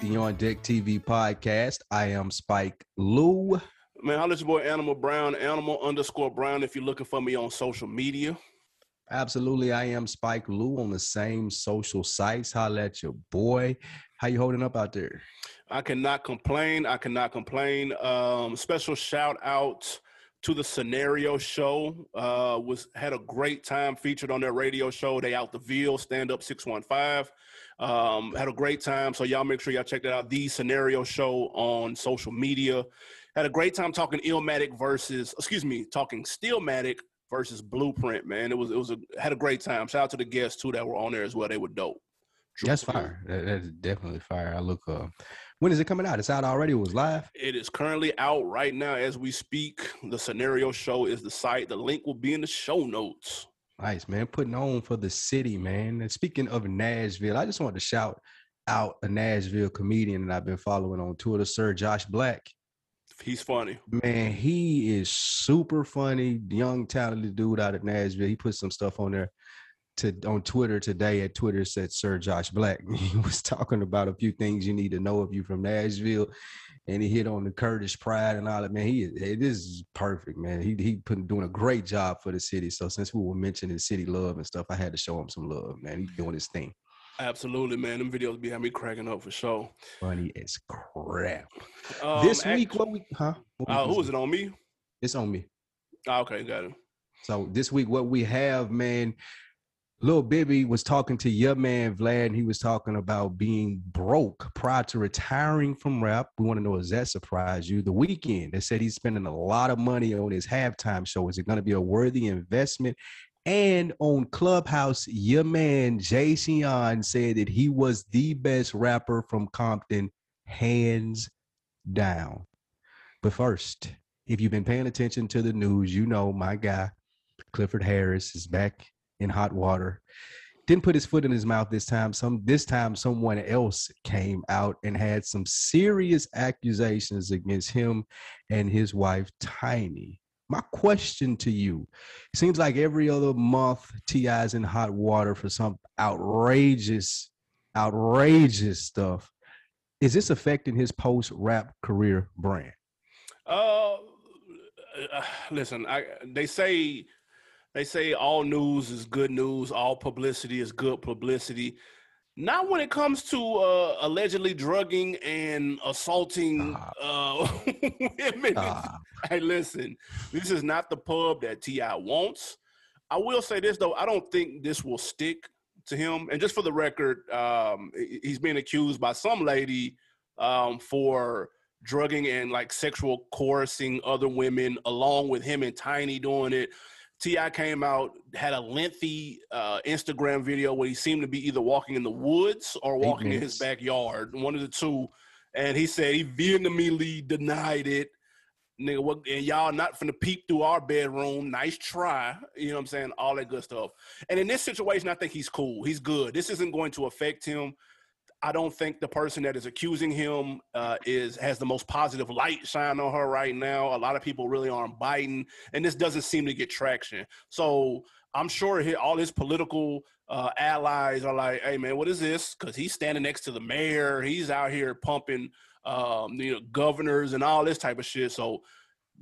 with the On Deck TV podcast. I am Spike Lou. Man, holla your boy Animal Brown, Animal underscore Brown if you're looking for me on social media. Absolutely, I am Spike Lou on the same social sites. Holla at your boy. How you holding up out there? I cannot complain. I cannot complain. Um, special shout out to the Scenario Show. Uh, was had a great time featured on their radio show. They out the Ville stand up six one five. Um, had a great time. So y'all make sure y'all check that out. The Scenario Show on social media. Had a great time talking Illmatic versus, excuse me, talking Stillmatic versus Blueprint. Man, it was it was a had a great time. Shout out to the guests too that were on there as well. They were dope. True. That's fire. That, that's definitely fire. I look uh when is it coming out? It's out already. It was live. It is currently out right now as we speak. The scenario show is the site. The link will be in the show notes. Nice, man. Putting on for the city, man. And speaking of Nashville, I just wanted to shout out a Nashville comedian that I've been following on Twitter, Sir Josh Black. He's funny. Man, he is super funny, young, talented dude out of Nashville. He put some stuff on there to on Twitter today at Twitter said Sir Josh Black. He was talking about a few things you need to know if you from Nashville, and he hit on the Kurdish pride and all that. Man, he it is perfect, man. He he put doing a great job for the city. So since we were mentioning city love and stuff, I had to show him some love, man. He's doing his thing. Absolutely, man. Them videos be having me cracking up for sure. Funny as crap. Um, this week, what we huh? What uh, who is it on me? It's on me. Oh, okay, got it. So this week, what we have, man, Lil Bibby was talking to your man Vlad, and he was talking about being broke prior to retiring from rap. We want to know, does that surprise you? The Weeknd, they said he's spending a lot of money on his halftime show. Is it going to be a worthy investment? And on Clubhouse, your man Jayceon said that he was the best rapper from Compton, hands down. But first, if you've been paying attention to the news, you know my guy, Clifford Harris, is back in hot water. Didn't put his foot in his mouth this time. Some this time someone else came out and had some serious accusations against him and his wife Tiny. My question to you: Seems like every other month T.I.'s in hot water for some outrageous, outrageous stuff. Is this affecting his post rap career brand? Uh, uh, listen, I they say they say all news is good news, all publicity is good publicity. Not when it comes to uh, allegedly drugging and assaulting uh, women. Hey, listen, this is not the pub that T.I. wants. I will say this though, I don't think this will stick to him. And just for the record, um, he's being accused by some lady um, for drugging and like sexual coercing other women, along with him and Tiny doing it. T.I. came out, had a lengthy uh, Instagram video where he seemed to be either walking in the woods or walking in his backyard, one of the two. And he said he vehemently denied it. Nigga, what, and y'all not finna peep through our bedroom. Nice try. You know what I'm saying? All that good stuff. And in this situation, I think he's cool. He's good. This isn't going to affect him. I don't think the person that is accusing him uh, is has the most positive light shine on her right now. A lot of people really aren't biting, and this doesn't seem to get traction. So I'm sure all his political uh, allies are like, "Hey, man, what is this?" Because he's standing next to the mayor. He's out here pumping, um, you know, governors and all this type of shit. So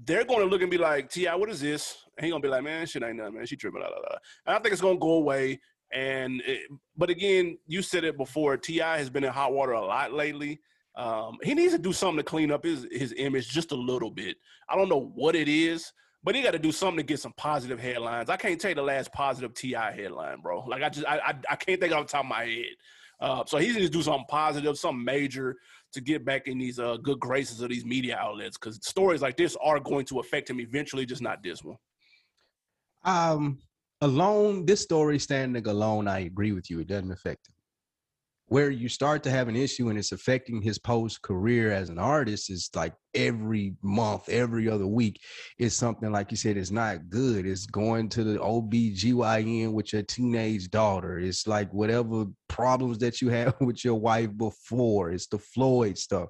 they're going to look and be like, "Ti, what is this?" And he's gonna be like, "Man, shit ain't nothing, man. She tripping." Blah, blah, blah. And I think it's gonna go away. And it, but again, you said it before. T.I. has been in hot water a lot lately. Um, he needs to do something to clean up his his image just a little bit. I don't know what it is, but he got to do something to get some positive headlines. I can't take the last positive T.I. headline, bro. Like I just I I, I can't think off the top of my head. Uh, so he needs to do something positive, something major to get back in these uh, good graces of these media outlets because stories like this are going to affect him eventually, just not this one. Um, alone, this story standing alone, I agree with you. It doesn't affect him. Where you start to have an issue and it's affecting his post career as an artist is like every month, every other week is something like you said, it's not good. It's going to the OBGYN with your teenage daughter. It's like whatever problems that you had with your wife before. It's the Floyd stuff.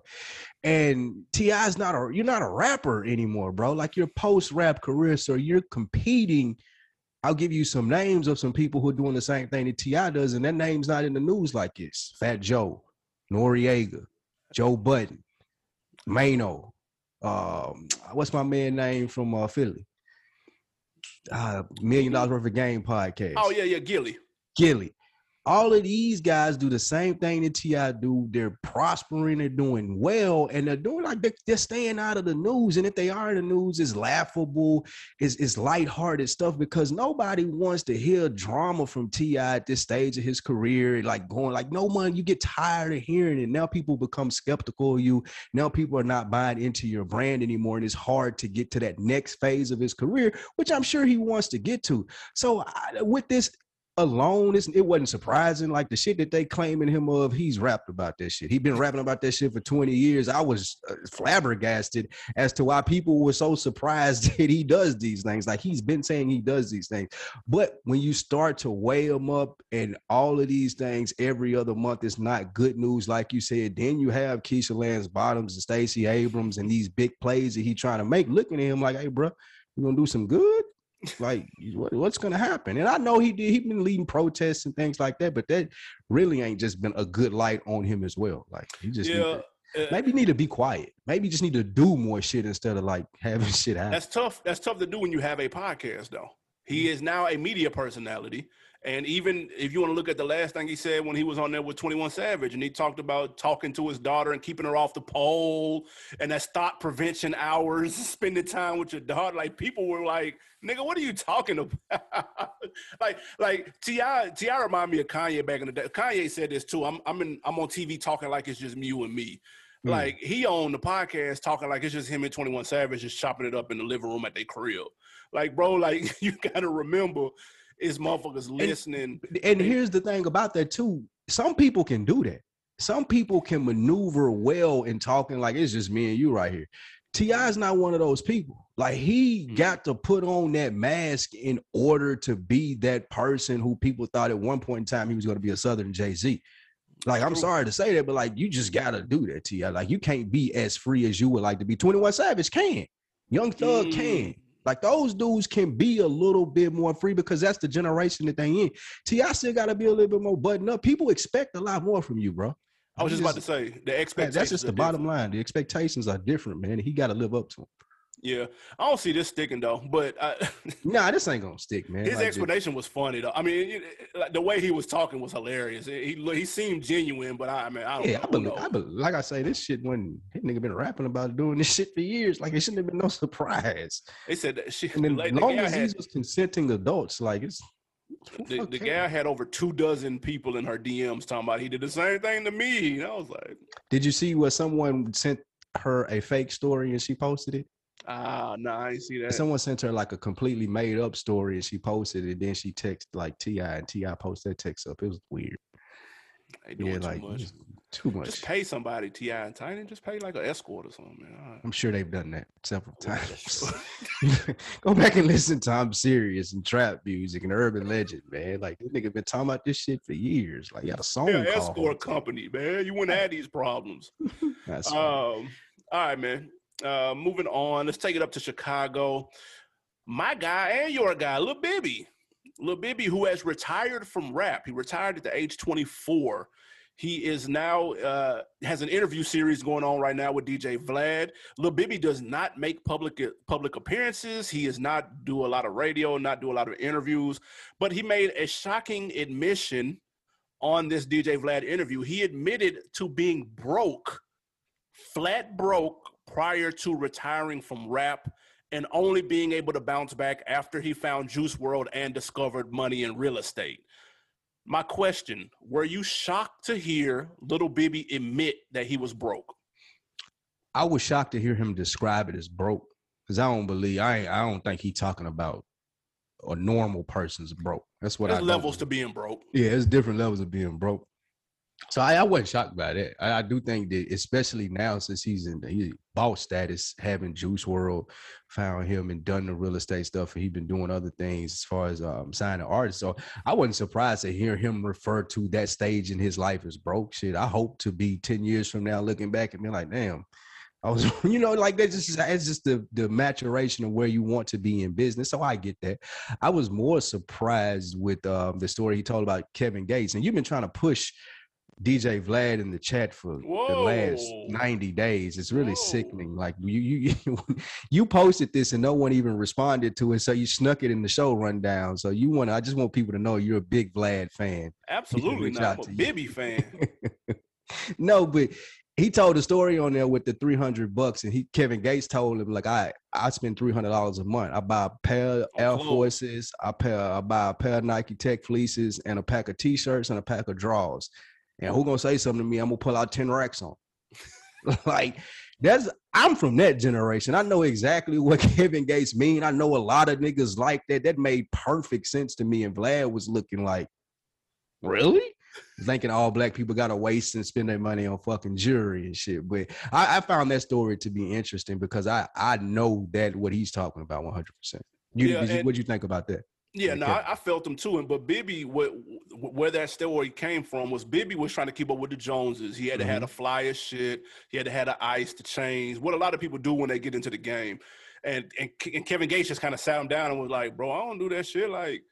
And T.I.'s not a you're not a rapper anymore, bro. Like your post rap career. So you're competing I'll give you some names of some people who are doing the same thing that T.I. does, and that name's not in the news like this. Fat Joe, Noriega, Joe Budden, Mano. Um, what's my man name from uh, Philly? Uh, Million Dollars Worth of Game podcast. Oh yeah, yeah, Gilly. Gillie all of these guys do the same thing that T.I. do. They're prospering, they're doing well, and they're doing like they're, staying out of the news. And if they are in the news, it's laughable, it's, it's lighthearted stuff because nobody wants to hear drama from T.I. at this stage of his career. Like going like, no one. you get tired of hearing it. Now people become skeptical of you. Now people are not buying into your brand anymore. And it's hard to get to that next phase of his career, which I'm sure he wants to get to. So I, with this alone, it's, it wasn't surprising. Like the shit that they claiming him of, he's rapped about that shit. He been rapping about that shit for 20 years. I was uh, flabbergasted as to why people were so surprised that he does these things. Like he's been saying he does these things. But when you start to weigh them up and all of these things every other month is not good news, like you said, then you have Keisha Lance Bottoms and Stacey Abrams and these big plays that he trying to make, looking at him like, hey, bro, you gonna do some good? Like what, what's going to happen? And i know he did he been leading protests and things like that but that really ain't just been a good light on him as well. Like he just yeah need to, uh, maybe need to be quiet. Maybe just need to do more shit instead of like having shit happen. that's tough that's tough to do when you have a podcast though. He is now a media personality and even if you want to look at the last thing he said when he was on there with 21 Savage, and he talked about talking to his daughter and keeping her off the pole, and that's thought prevention hours, spending time with your daughter. Like people were like, "Nigga, what are you talking about?" like, like T.I. T.I. remind me of Kanye back in the day. Kanye said this too. I'm, I'm in, I'm on TV talking like it's just you and me. Mm. Like he on the podcast talking like it's just him and 21 Savage just chopping it up in the living room at their crib. Like, bro, like you gotta remember is motherfuckers listening. And, and here's the thing about that too. Some people can do that. Some people can maneuver well in talking like it's just me and you right here. T.I. is not one of those people. Like he mm-hmm. got to put on that mask in order to be that person who people thought at one point in time he was going to be a Southern Jay Z. Like I'm sorry to say that, but like you just gotta do that, T.I. Like you can't be as free as you would like to be. Twenty One Savage can, Young Thug mm. can. Like those dudes can be a little bit more free because that's the generation that they in. T.I. still got to be a little bit more buttoned up. People expect a lot more from you, bro. I was just, just about to say the expectations. That's just the bottom line. The expectations are different, man. He got to live up to them. Yeah, I don't see this sticking though. But I, nah, this ain't gonna stick, man. His like explanation was funny though. I mean, it, the way he was talking was hilarious. He he seemed genuine, but I, I mean, I don't. Yeah, know, I believe, I believe. Like I say, this shit when his nigga been rapping about doing this shit for years. Like it shouldn't have been no surprise. They said that shit. And then like, long as had, was consenting adults, like it's. The, the guy had over two dozen people in her DMs talking about he did the same thing to me. And I was like, Did you see what someone sent her a fake story and she posted it? Ah, no, nah, I see that. Someone sent her like a completely made up story and she posted it. Then she texted like T.I. and T.I. posted that text up. It was weird. They doing yeah, too like, much. Too much. Just pay somebody, T.I. and Tiny. Just pay like an escort or something. Man. I'm sure they've done that several times. Go back and listen to I'm serious and trap music and urban legend, man. Like this nigga been talking about this shit for years. Like you got a song. Yeah, escort company, man. You wouldn't have these problems. That's um, all right, man. Uh, moving on, let's take it up to Chicago. My guy and your guy, Lil Bibby. Lil Bibby, who has retired from rap. He retired at the age 24. He is now uh, has an interview series going on right now with DJ Vlad. Lil Bibby does not make public public appearances. He does not do a lot of radio, not do a lot of interviews. But he made a shocking admission on this DJ Vlad interview. He admitted to being broke, flat broke prior to retiring from rap and only being able to bounce back after he found Juice WRLD and discovered money in real estate. My question, were you shocked to hear Little Bibby admit that he was broke? I was shocked to hear him describe it as broke because I don't believe I I don't think he's talking about a normal person's broke. That's what There's I levels to being broke. Yeah, there's different levels of being broke. So I, I wasn't shocked by that. I, I, do think that, especially now since he's in the he, boss status, having Juice WRLD found him and done the real estate stuff, and he's been doing other things as far as um, signing artists. So I wasn't surprised to hear him refer to that stage in his life as broke shit. I hope to be ten years from now looking back and be like, damn, I was, you know, like that's just it's just the the maturation of where you want to be in business. So I get that. I was more surprised with um, the story he told about Kevin Gates, and you've been trying to push DJ Vlad in the chat for Whoa. the last 90 days. It's really Whoa. sickening. Like you you you posted this and no one even responded to it. So you snuck it in the show rundown. So you want to, I just want people to know you're a big Vlad fan. Absolutely not. I'm a Bibby fan. no, but he told a story on there with the 300 bucks and he Kevin Gates told him like I I spend $300 a month. I buy a pair of Air Forces, I pair I buy a pair of Nike Tech fleeces and a pack of t-shirts and a pack of drawers. And who gonna say something to me? I'm gonna pull out 10 racks on. like that's I'm from that generation. I know exactly what Kevin Gates mean. I know a lot of niggas like that. That made perfect sense to me. And Vlad was looking like, really? thinking all black people got to waste and spend their money on fucking jewelry and shit. But I, I, found that story to be interesting because I I know that what he's talking about 100. percent You, yeah, you what you think about that? Yeah, no, I, I, felt them too. And but Bibby, what where that story came from was Bibby was trying to keep up with the Joneses. He had to mm-hmm. have a flyer shit. He had to have the ice to change. What a lot of people do when they get into the game. And and, and Kevin Gates just kind of sat him down and was like, "Bro, I don't do that shit." Like,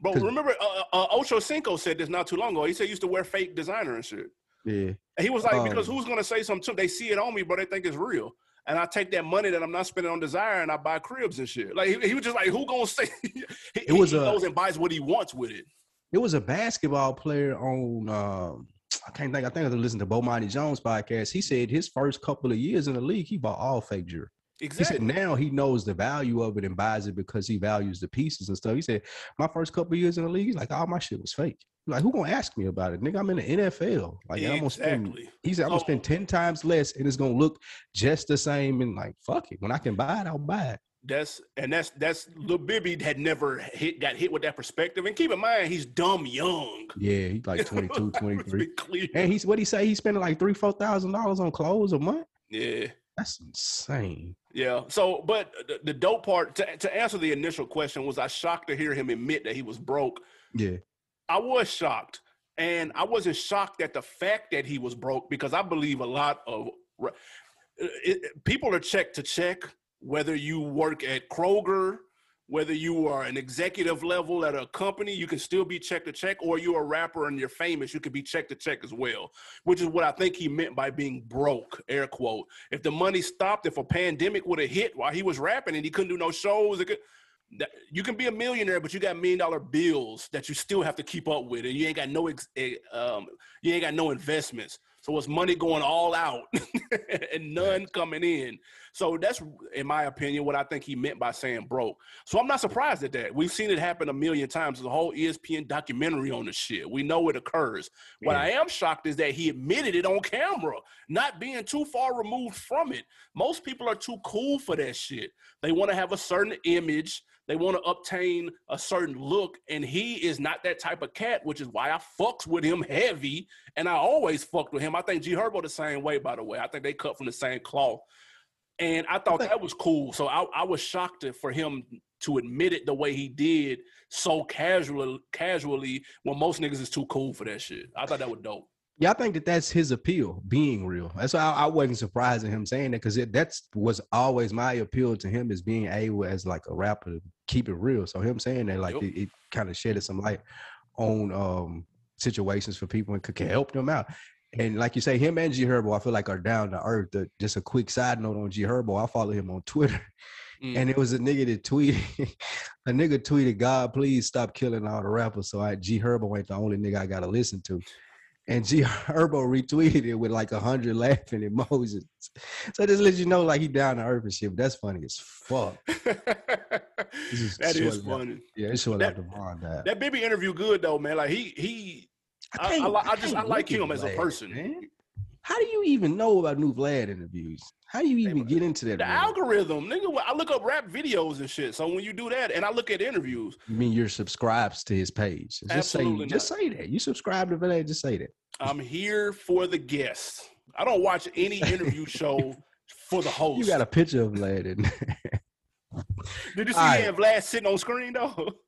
Bro, remember uh, uh, uh, Ocho Cinco said this not too long ago. He said he used to wear fake designer and shit. Yeah. And he was like, um, because who's gonna say something to them? They see it on me, but they think it's real. And I take that money that I'm not spending on desire and I buy cribs and shit. Like he, he was just like, who gonna say? he, it was he a, goes and buys what he wants with it. It was a basketball player on. Um, I can't think. I think I listened to Bomani Jones podcast. He said his first couple of years in the league, he bought all fake jewelry. Exactly. He said now he knows the value of it and buys it because he values the pieces and stuff. He said, My first couple years in the league, he's like, all my shit was fake. Like, who gonna ask me about it? Nigga, I'm in the NFL. Like, exactly. I'm gonna spend he said I'm gonna spend 10 times less and it's gonna look just the same. And like, fuck it. When I can buy it, I'll buy it. That's and that's that's Lil Bibby had never hit got hit with that perspective. And keep in mind, he's dumb young. Yeah, he's like 22, 23. and he's what he say? He's spending like three, four thousand dollars on clothes a month. Yeah. That's insane. Yeah. So, but the, the dope part to, to answer the initial question was I shocked to hear him admit that he was broke. Yeah. I was shocked. And I wasn't shocked at the fact that he was broke because I believe a lot of it, people are check to check, whether you work at Kroger whether you are an executive level at a company, you can still be check to check, or you're a rapper and you're famous, you could be check to check as well, which is what I think he meant by being broke, air quote. If the money stopped, if a pandemic would have hit while he was rapping and he couldn't do no shows, could, you can be a millionaire, but you got million dollar bills that you still have to keep up with, and you ain't got no ex, um, you ain't got no investments. So it's money going all out and none coming in. So that's, in my opinion, what I think he meant by saying broke. So I'm not surprised at that. We've seen it happen a million times. There's a whole ESPN documentary on this shit. We know it occurs. What I am shocked is that he admitted it on camera, not being too far removed from it. Most people are too cool for that shit. They want to have a certain image. They want to obtain a certain look, and he is not that type of cat, which is why I fucks with him heavy, and I always fucked with him. I think G Herbo the same way, by the way. I think they cut from the same cloth, and I thought that was cool. So I, I was shocked for him to admit it the way he did, so casually, casually, when most niggas is too cool for that shit. I thought that was dope. Yeah, I think that that's his appeal, being real. That's why I, I wasn't surprised at him saying that because that's was always my appeal to him is being able as like a rapper to keep it real. So him saying that like yep. it, it kind of shedded some light on um situations for people and could, help them out. And like you say, him and G Herbo, I feel like are down to earth. The, just a quick side note on G Herbo, I follow him on Twitter. Mm. And it was a nigga that tweeted, a nigga tweeted, God, please stop killing all the rappers. So I G Herbo ain't the only nigga I gotta listen to and G Herbo retweeted it with like a hundred laughing emojis. So just let you know, like he down to earth and shit. But that's funny as fuck. is that is funny. Yeah, it's showing that, the bond that. That Bibby interview good though, man. Like he he. I, I, I, I just I like him as a person. Man. How do you even know about new Vlad interviews? How do you even get into that? The man? algorithm, nigga. I look up rap videos and shit. So when you do that, and I look at interviews, you mean you're subscribed to his page? Just Absolutely say, not. just say that. You subscribe to Vlad. Just say that. I'm here for the guests. I don't watch any interview show for the host. You got a picture of Vlad in Did you see right. Vlad sitting on screen though?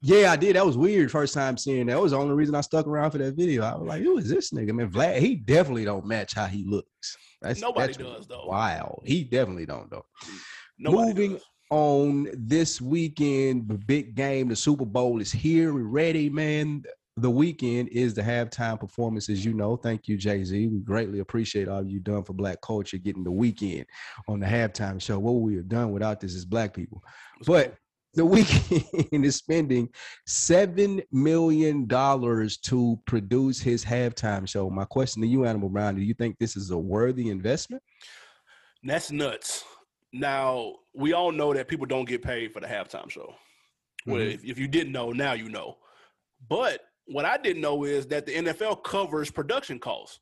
Yeah, I did. That was weird. First time seeing that. that was the only reason I stuck around for that video. I was like, "Who is this nigga?" Man, Vlad. He definitely don't match how he looks. That's, Nobody that's does, though. Wow, he definitely don't though. Nobody Moving does. on this weekend, the big game, the Super Bowl is here. We're ready, man. The Weeknd is the halftime performance, as you know. Thank you, Jay Z. We greatly appreciate all you done for Black culture, getting the Weeknd on the halftime show. What we have done without this is Black people. But the Weeknd is spending seven million dollars to produce his halftime show. My question to you, Animal Brown, do you think this is a worthy investment? That's nuts. Now we all know that people don't get paid for the halftime show. Well, Mhm. if, if you didn't know, now you know. But what I didn't know is that the NFL covers production costs.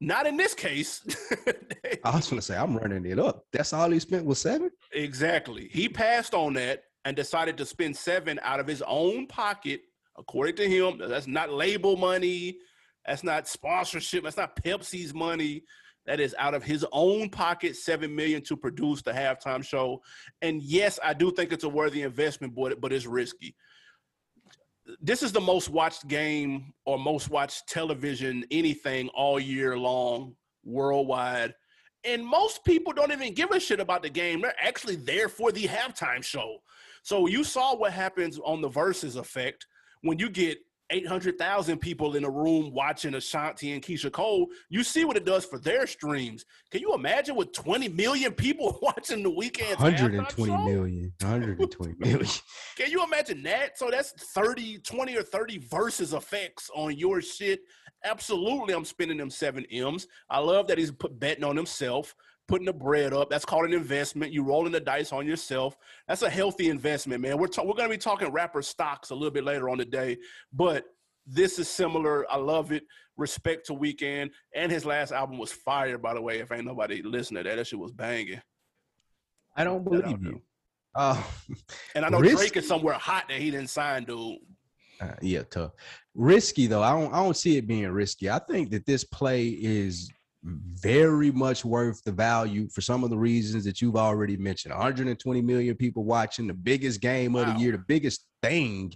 Not in this case. I was gonna say I'm running it up. That's all he spent was seven. exactly. He passed on that and decided to spend seven out of his own pocket. According to him, that's not label money. That's not sponsorship. That's not Pepsi's money. That is out of his own pocket, seven million to produce the halftime show. And yes, I do think it's a worthy investment, but but it's risky. This is the most watched game or most watched television, anything all year long, worldwide. And most people don't even give a shit about the game. They're actually there for the halftime show. So you saw what happens on the Verzuz effect when you get 800,000 people in a room watching Ashanti and Keyshia Cole. You see what it does for their streams. Can you imagine with 20 million people watching the Weeknd? 120 million. 120 million. Can you imagine that? So that's 30, 20 or 30 Verzuz effects on your shit. Absolutely, I'm spending them seven M's. I love that he's put betting on himself, putting the bread up. That's called an investment. You rolling the dice on yourself. That's a healthy investment, man. We're ta- we're gonna be talking rapper stocks a little bit later on today, but this is similar. I love it. Respect to Weeknd, and his last album was fire. By the way, if ain't nobody listening to that, that shit was banging. I don't I believe you. Uh, And I know Risk- Drake is somewhere hot that he didn't sign, dude. uh, yeah, tough. Risky though. I don't. I don't see it being risky. I think that this play is very much worth the value for some of the reasons that you've already mentioned. 120 million people watching the biggest game of the year, the biggest thing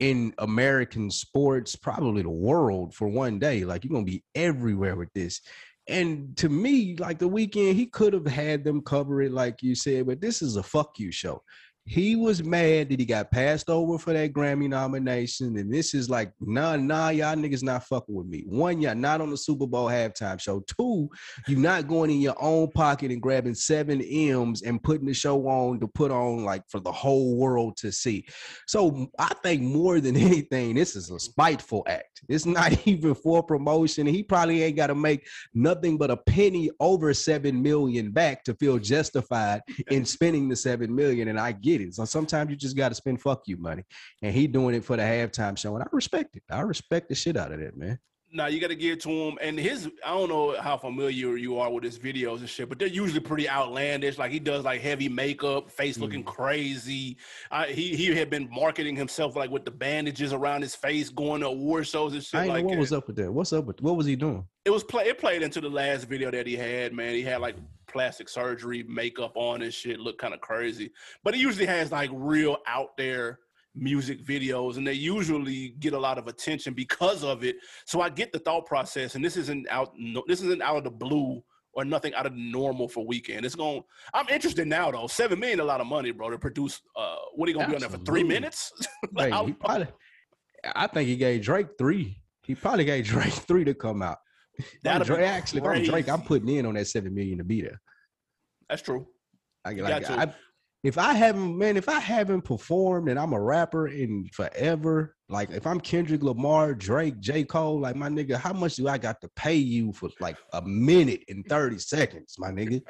in American sports, probably the world for one day. Like you're gonna be everywhere with this. And to me, like the Weeknd, he could have had them cover it, like you said, but this is a fuck you show. He was mad that he got passed over for that Grammy nomination. And this is like, nah, nah, y'all niggas not fucking with me. One, y'all not on the Super Bowl halftime show. Two, you're not going in your own pocket and grabbing seven M's and putting the show on to put on like for the whole world to see. So I think more than anything, this is a spiteful act. It's not even for promotion. He probably ain't got to make nothing but a penny over seven million back to feel justified in spending the seven million. And I get So sometimes you just got to spend fuck you money. And he doing it for the halftime show. And I respect it. I respect the shit out of that, man. Now you got to give it to him, and his I don't know how familiar you are with his videos and shit, but they're usually pretty outlandish. Like he does like heavy makeup, face looking crazy. Uh, he he had been marketing himself like with the bandages around his face, going to award shows and shit I like know what that. was up with that. What's up with what was he doing? it was play. It played into the last video that he had. Man, he had like plastic surgery, makeup on and shit. Looked kind of crazy, but he usually has like real out there music videos, and they usually get a lot of attention because of it. So I get the thought process, and this isn't out. No, this isn't out of the blue or nothing out of the normal for Weeknd. It's going. I'm interested now though. Seven million, a lot of money, bro. To produce, uh, what are you gonna be on there for three Absolutely. minutes? Hey, How- probably, I think he gave Drake three. He probably gave Drake three to come out. If I'm That'd be Drake, actually, if I'm Drake, I'm putting in on that seven million to be there. That's true. I, like. I, if I haven't, man, if I haven't performed and I'm a rapper in forever, like if I'm Kendrick Lamar, Drake, J. Cole, like my nigga, how much do I got to pay you for like a minute and 30 seconds, my nigga?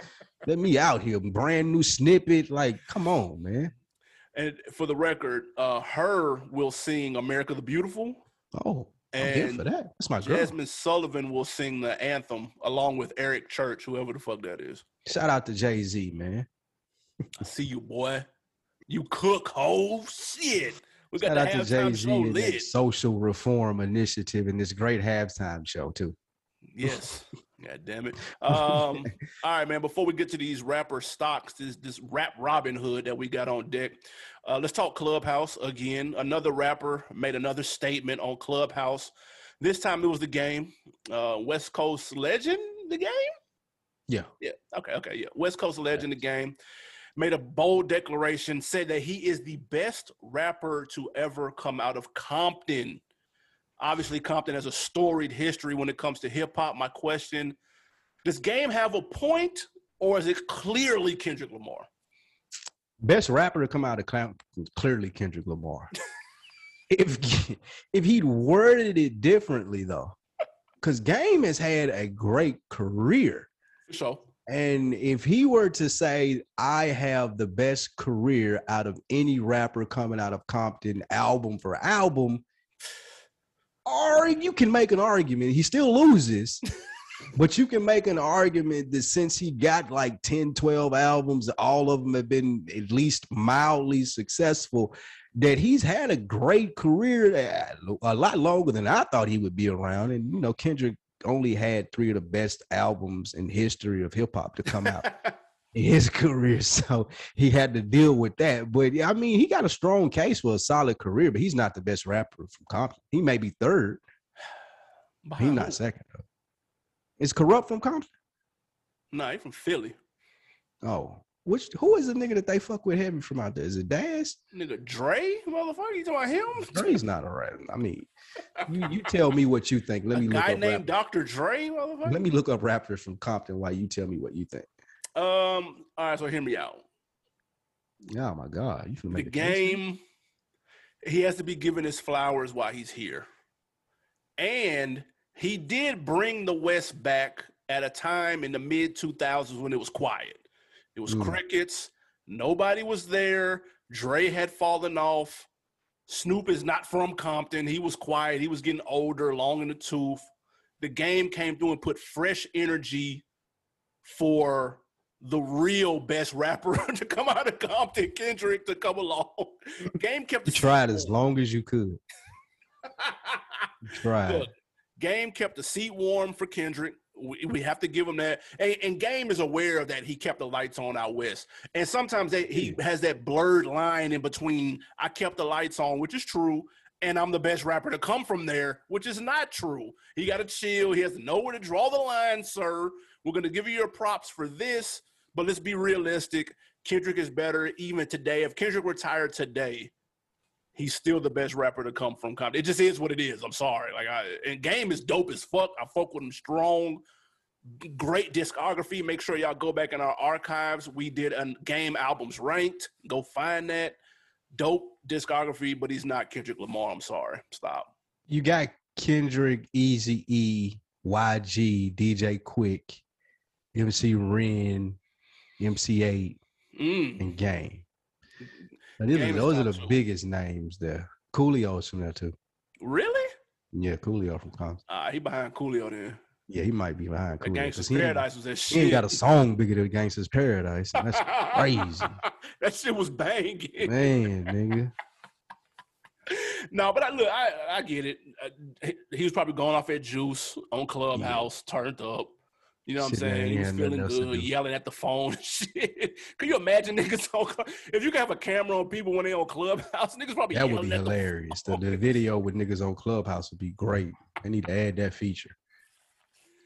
Let me out here, brand new snippet. Like, come on, man. And for the record, uh, H.E.R. will sing "America the Beautiful." Oh, I'm here And for that. That's my girl. Jazmine Sullivan will sing the anthem along with Eric Church, whoever the fuck that is. Shout out to Jay Z, man. I see you, boy. You cook, whole Shit. We got Shout the out to Jay Z and lit. social reform initiative and this great halftime show too. Yes. God damn it. Um, all right, man. Before we get to these rapper stocks, this this rap Robin Hood that we got on deck, uh, let's talk Clubhouse again. Another rapper made another statement on Clubhouse. This time it was the game. Uh, West Coast legend, the game? Yeah. Yeah. Okay. Okay. Yeah. West Coast legend, the game, made a bold declaration, said that he is the best rapper to ever come out of Compton. Obviously, Compton has a storied history when it comes to hip hop. My question does game have a point, or is it clearly Kendrick Lamar? Best rapper to come out of Compton, clearly Kendrick Lamar. if if he'd worded it differently though, because Game has had a great career. So, And if he were to say, I have the best career out of any rapper coming out of Compton, album for album, or you can make an argument. He still loses, but you can make an argument that since he got like 10, 12 albums, all of them have been at least mildly successful, that he's had a great career, a lot longer than I thought he would be around. And, you know, Kendrick only had three of the best albums in history of hip hop to come out his career. So he had to deal with that. But yeah, I mean, he got a strong case for a solid career, but he's not the best rapper from Compton. He may be third. He's not second though. Is Kurupt from Compton? Nah, he from Philly. Oh. Which who is the nigga that they fuck with heavy from out there? Is it Daz? Nigga, Dre, motherfucker, you talking about him? Dre's not a rapper. I mean, you, you tell me what you think. Let a me look guy up named Dr. Dre, motherfucker. Let me look up rappers from Compton while you tell me what you think. Um. All right, so hear me out. Oh my God. You The make a case? game, he has to be given his flowers while he's here, and he did bring the West back at a time in the mid two thousands when it was quiet. It was Mm. crickets. Nobody was there. Dre had fallen off. Snoop is not from Compton. He was quiet. He was getting older, long in the tooth. The game came through and put fresh energy for the real best rapper to come out of Compton, Kendrick, to come along. Game kept the tried as long as you could. Tried. Look, Game kept the seat warm for Kendrick. We, we have to give him that. And, and Game is aware of that. He kept the lights on out west. And sometimes they, he has that blurred line in between. I kept the lights on, which is true. And I'm the best rapper to come from there, which is not true. He got to chill. He has to know where to draw the line, sir. We're going to give you your props for this, but let's be realistic. Kendrick is better even today. If Kendrick retired today, he's still the best rapper to come from Compton. It just is what it is. I'm sorry. Like I and game is dope as fuck. I fuck with him strong. Great discography. Make sure y'all go back in our archives. We did a game albums ranked. Go find that. Dope discography, but he's not Kendrick Lamar. I'm sorry. Stop. You got Kendrick, Easy E, YG, DJ Quik, MC Ren, MC Eiht, Mm. and Game. Now, are- Game those are the biggest names there. Coolio's from there too. Really? Yeah, Coolio from Compton. Ah, he behind Coolio then. Yeah, he might be behind Coolio. Gangsta's Paradise was that shit. he ain't got a song bigger than Gangsta's Paradise. and That's crazy. that shit was banging. man, nigga. no, but I look, I I get it. Uh, he, he was probably going off at juice on Clubhouse, turned up. You know what Shit, I'm saying? he he was feeling good, yelling at the phone and shit. Can you imagine niggas on if you could have a camera on people when they on Clubhouse, niggas probably That would be the hilarious. The, phone. the video with niggas on Clubhouse would be great. They need to add that feature.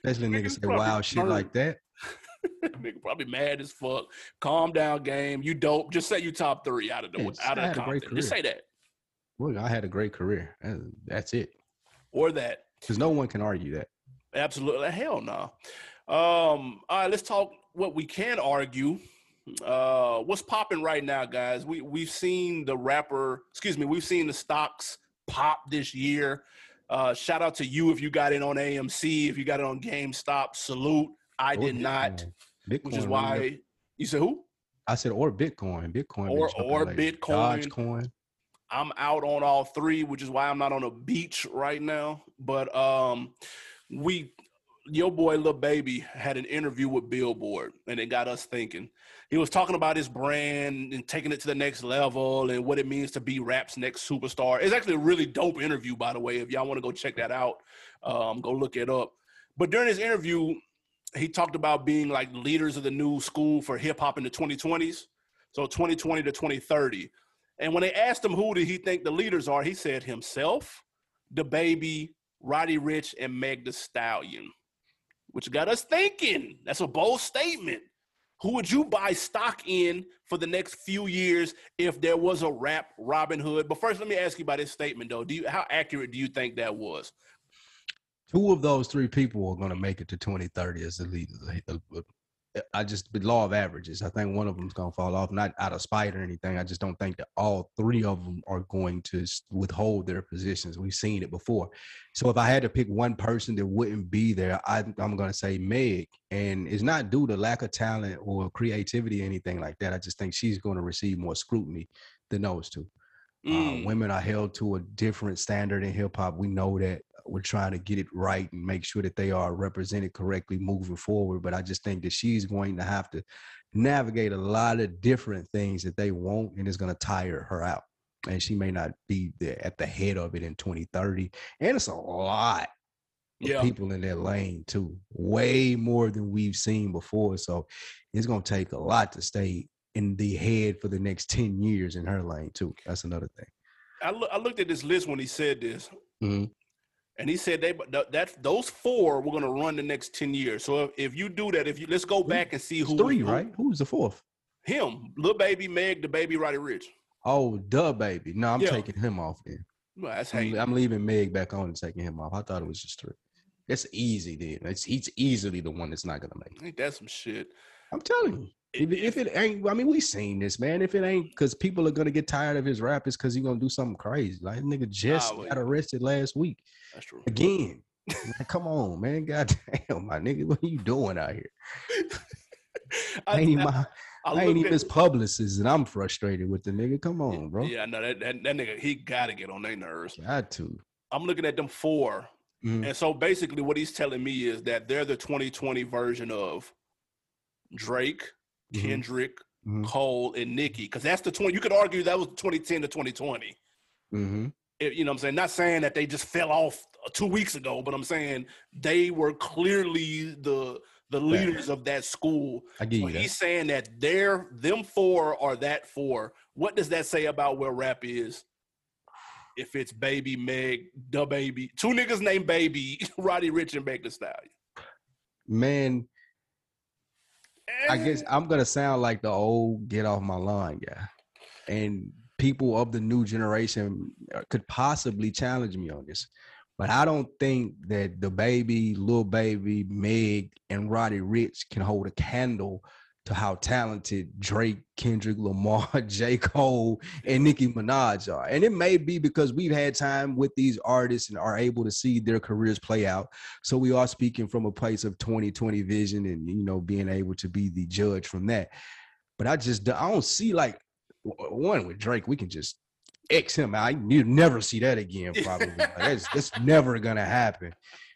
Especially Niggas niggas say wild shit like that. Nigga probably mad as fuck. Calm down, game. You dope. Just say you top three out of the Yeah, out of the great Just say that Well, I had a great career. That's it. or that. Because no one can argue that. Absolutely. Hell no. Um, all right, let's talk what we can argue. Uh, what's popping right now, guys? We we've seen the rapper, excuse me, we've seen the stocks pop this year. Uh, shout out to you if you got it on AMC, if you got it on GameStop. Salute. I did not, Bitcoin. Bitcoin which is why up. you said who? I said or Bitcoin. Bitcoin Or- or lately. Bitcoin. Dogecoin. I'm out on all three, which is why I'm not on a beach right now. But um, we, your boy Lil Baby had an interview with Billboard, and it got us thinking. He was talking about his brand and taking it to the next level and what it means to be rap's next superstar. It's actually a really dope interview, by the way. If y'all want to go check that out, um, go look it up. But during his interview, he talked about being like leaders of the new school for hip hop in the 2020s. So 2020 to 2030. And when they asked him who did he think the leaders are, he said himself, DaBaby, Roddy Ricch, and Meg Thee Stallion. Which got us thinking. That's a bold statement. Who would you buy stock in for the next few years if there was a rap Robin Hood? But first, let me ask you about this statement, though. Do you how accurate do you think that was? Two of those three people are going to make it to 2030 as the leaders. I just the law of averages. I think one of them's gonna fall off, not out of spite or anything. I just don't think that all three of them are going to withhold their positions. We've seen it before. So if I had to pick one person that wouldn't be there, I, am gonna say Meg, and it's not due to lack of talent or creativity or anything like that. I just think she's going to receive more scrutiny than those two. Uh, mm. Uh, women are held to a different standard in hip hop. We know that we're trying to get it right and make sure that they are represented correctly moving forward. But I just think that she's going to have to navigate a lot of different things that they want, and it's going to tire her out. And she may not be the, at the head of it in 2030. And it's a lot yeah. people in that lane too, way more than we've seen before. So it's going to take a lot to stay in the head for the next 10 years in her lane too. That's another thing. I, lo- I looked at this list when he said this. Mm-hmm. And he said they that those four were going to run the next ten years. So if, if you do that, if you let's go back and see who three, who, right? Who's the fourth? Him, little baby Meg, DaBaby Roddy Ricch. Oh, DaBaby. No, I'm yeah. taking him off then. Well, that's I'm, I'm, leaving Meg back on and taking him off. I thought it was just three. It's easy then. It's he's easily the one that's not gonna make. Ain't that some shit? I'm telling you. If, if it ain't, I mean, we seen this, man. If it ain't, because people are gonna get tired of his rap, it's because he's gonna do something crazy. Like nigga just got arrested last week. That's true. Again, man, come on, man. God damn, my nigga, what are you doing out here? I, ain't I, my, I, I ain't even his publicist, and I'm frustrated with the nigga. Come on, bro. Yeah, no, that, that that nigga, he gotta get on their nerves. Got to. I'm looking at them 4 mm-hmm. and so basically, what he's telling me is that they're the 2020 version of Drake, mm-hmm. Kendrick, mm-hmm. Cole, and Nicki. Because that's the 20. You could argue that was 2010 to 2020. Mm-hmm. It, you know what I'm saying? Not saying that they just fell off two weeks ago, but I'm saying they were clearly the the leaders of that school. I get so you. He's saying that they're them four or that four. What does that say about where rap is? If it's Baby Meg, DaBaby, two niggas named Baby, Roddy Ricch and Meg Thee Stallion. Man, I guess I'm gonna sound like the old get off my lawn guy, and people of the new generation uh, could possibly challenge me on this. But I don't think that DaBaby, little baby, Meg, and Roddy Ricch can hold a candle to how talented Drake, Kendrick Lamar, J. Cole, and Nicki Minaj are. And it may be because we've had time with these artists and are able to see their careers play out. So we are speaking from a place of 2020 vision and you know being able to be the judge from that. But I just I don't see like one with Drake, we can just X him out. You never see that again, probably. like, that's, that's never gonna happen.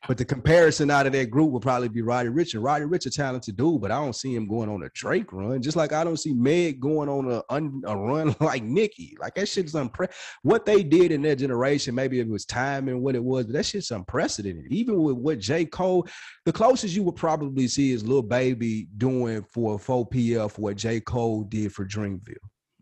But the comparison out of that group will probably be Roddy Ricch. And Roddy Ricch a talented dude, but I don't see him going on a Drake run. Just like I don't see Meg going on a, a run like Nicki. Like that shit's unprecedented. What they did in their generation, maybe it was time and what it was, but that shit's unprecedented. Even with what J. Cole, the closest you would probably see is Lil Baby doing for 4PF what J. Cole did for Dreamville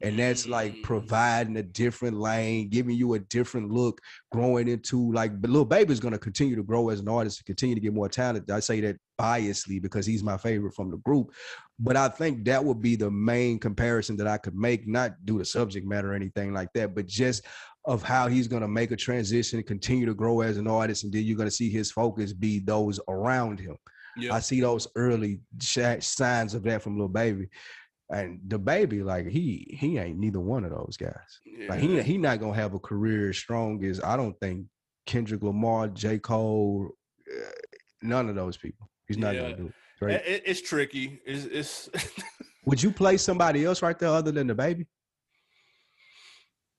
and that's like providing a different lane, giving you a different look, growing into like. little Baby's gonna continue to grow as an artist, continue to get more talent. I say that biasly because he's my favorite from the group, but I think that would be the main comparison that I could make, not do the subject matter or anything like that, but just of how he's going to make a transition and continue to grow as an artist and then you're going to see his focus be those around him yeah. i see those early signs of that from Lil Baby and DaBaby, like he he ain't neither one of those guys. Yeah. Like he he not gonna have a career as strong as I don't think Kendrick Lamar, J Cole, uh, none of those people. He's not yeah. gonna do it. Right? It, it's tricky. It's, it's Would you play somebody else right there other than DaBaby?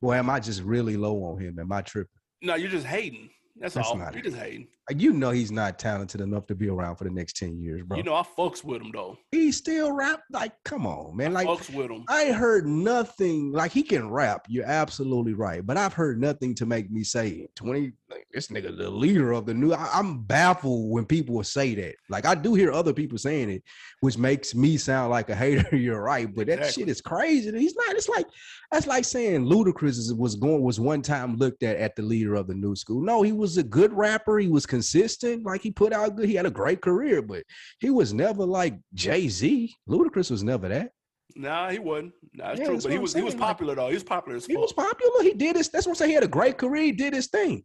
Or am I just really low on him? Am I tripping? No, you're just hating. That's, That's all. Not you're just hating. Uh, you know he's not talented enough to be around for the next 10 years, bro. You know, I fucks with him though. He still rap. Like, come on, man. Like fucks with him. I heard nothing. Like he can rap. You're absolutely right. But I've heard nothing to make me say 20. Like, this nigga, the leader of the new. I, am baffled when people say that. Like I do hear other people saying it, which makes me sound like a hater. You're right, but that shit is crazy. He's not. It's like that's like saying Ludacris was going was one time looked at at the leader of the new school. No, he was a good rapper. He was consistent. Like he put out good. He had a great career, but he was never like Jay Z. Ludacris was never that. Nah, he wasn't. Nah, that's yeah, true. But he was saying. he was popular though. He was popular. he was popular. He did his. That's what I'm saying. He had a great career. He did his thing.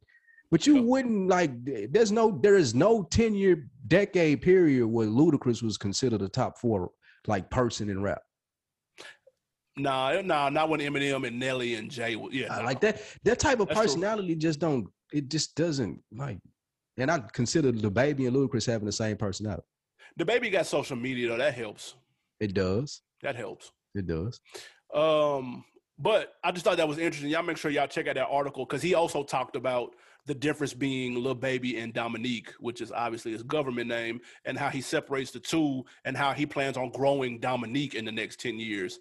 But you wouldn't like. There's no. There is no ten year decade period where Ludacris was considered a top four like person in rap. Nah, nah, not when Eminem and Nelly and Jay. Yeah, nah. like that. That type of That's personality true. just don't. It just doesn't like. And I consider DaBaby and Ludacris having the same personality. DaBaby got social media though. That helps. It does. That helps. It does. Um, but I just thought that was interesting. Y'all make sure y'all check out that article because he also talked about the difference being Lil Baby and Dominique, which is obviously his government name, and how he separates the two, and how he plans on growing Dominique in the next ten years.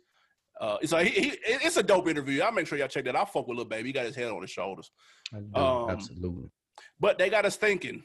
Uh, so he, he, it's a dope interview. I'll make sure y'all check that. I'll fuck with Lil Baby. He got his head on his shoulders. Um, absolutely. But they got us thinking: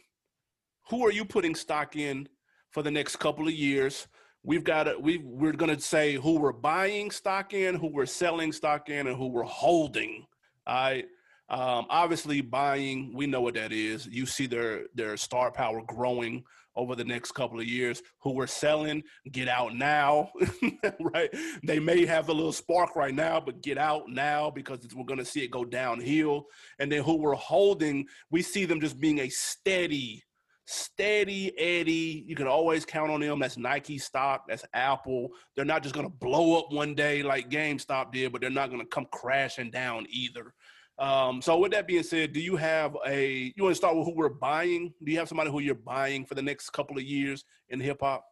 Who are you putting stock in for the next couple of years? We've got to, we we're gonna say who we're buying stock in, who we're selling stock in, and who we're holding. All right. Um, obviously, buying, we know what that is. You see their their star power growing over the next couple of years. Who we're selling, get out now, right? They may have a little spark right now, but get out now because we're going to see it go downhill. And then who we're holding, we see them just being a steady, steady Eddie. You can always count on them. That's Nike stock. That's Apple. They're not just going to blow up one day like GameStop did, but they're not going to come crashing down either. Um, so with that being said, do you have a you want to start with who we're buying? Do you have somebody who you're buying for the next couple of years in hip hop?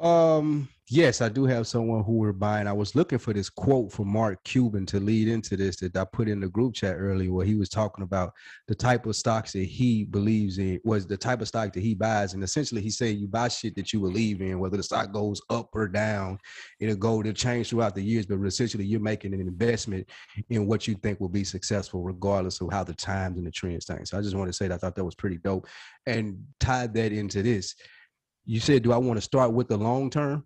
Um, yes, I do have someone who we're buying. I was looking for this quote from Mark Cuban to lead into this that I put in the group chat earlier, where he was talking about the type of stocks that he believes in was the type of stock that he buys, and essentially he's saying you buy shit that you believe in, whether the stock goes up or down, it'll go to change throughout the years, but essentially you're making an investment in what you think will be successful, regardless of how the times and the trends change. So I just want to say that I thought that was pretty dope, and tied that into this you said, do I want to start with the long term?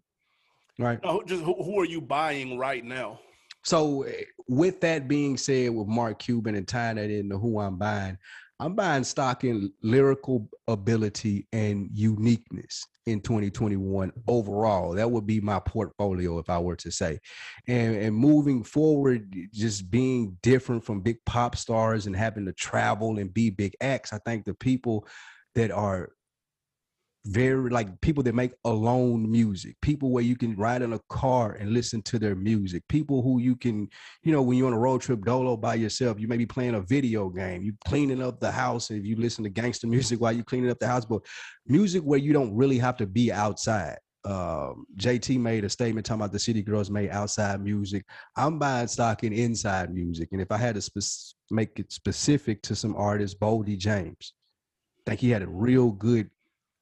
Right. No, just who, who are you buying right now? So, eh, with that being said, with Mark Cuban and tying that into who I'm buying, I'm buying stock in lyrical ability and uniqueness in 2021 overall. That would be my portfolio if I were to say. And, and moving forward, just being different from big pop stars and having to travel and be big acts, I think the people that are very like people that make alone music people where you can ride in a car and listen to their music people who you can you know when you're on a road trip dolo by yourself you may be playing a video game you cleaning up the house if you listen to gangster music while you're cleaning up the house but music where you don't really have to be outside um, JT made a statement talking about the city girls made outside music. I'm buying stock in inside music, and if I had to spe- make it specific to some artists, Boldy James, I think he had a real good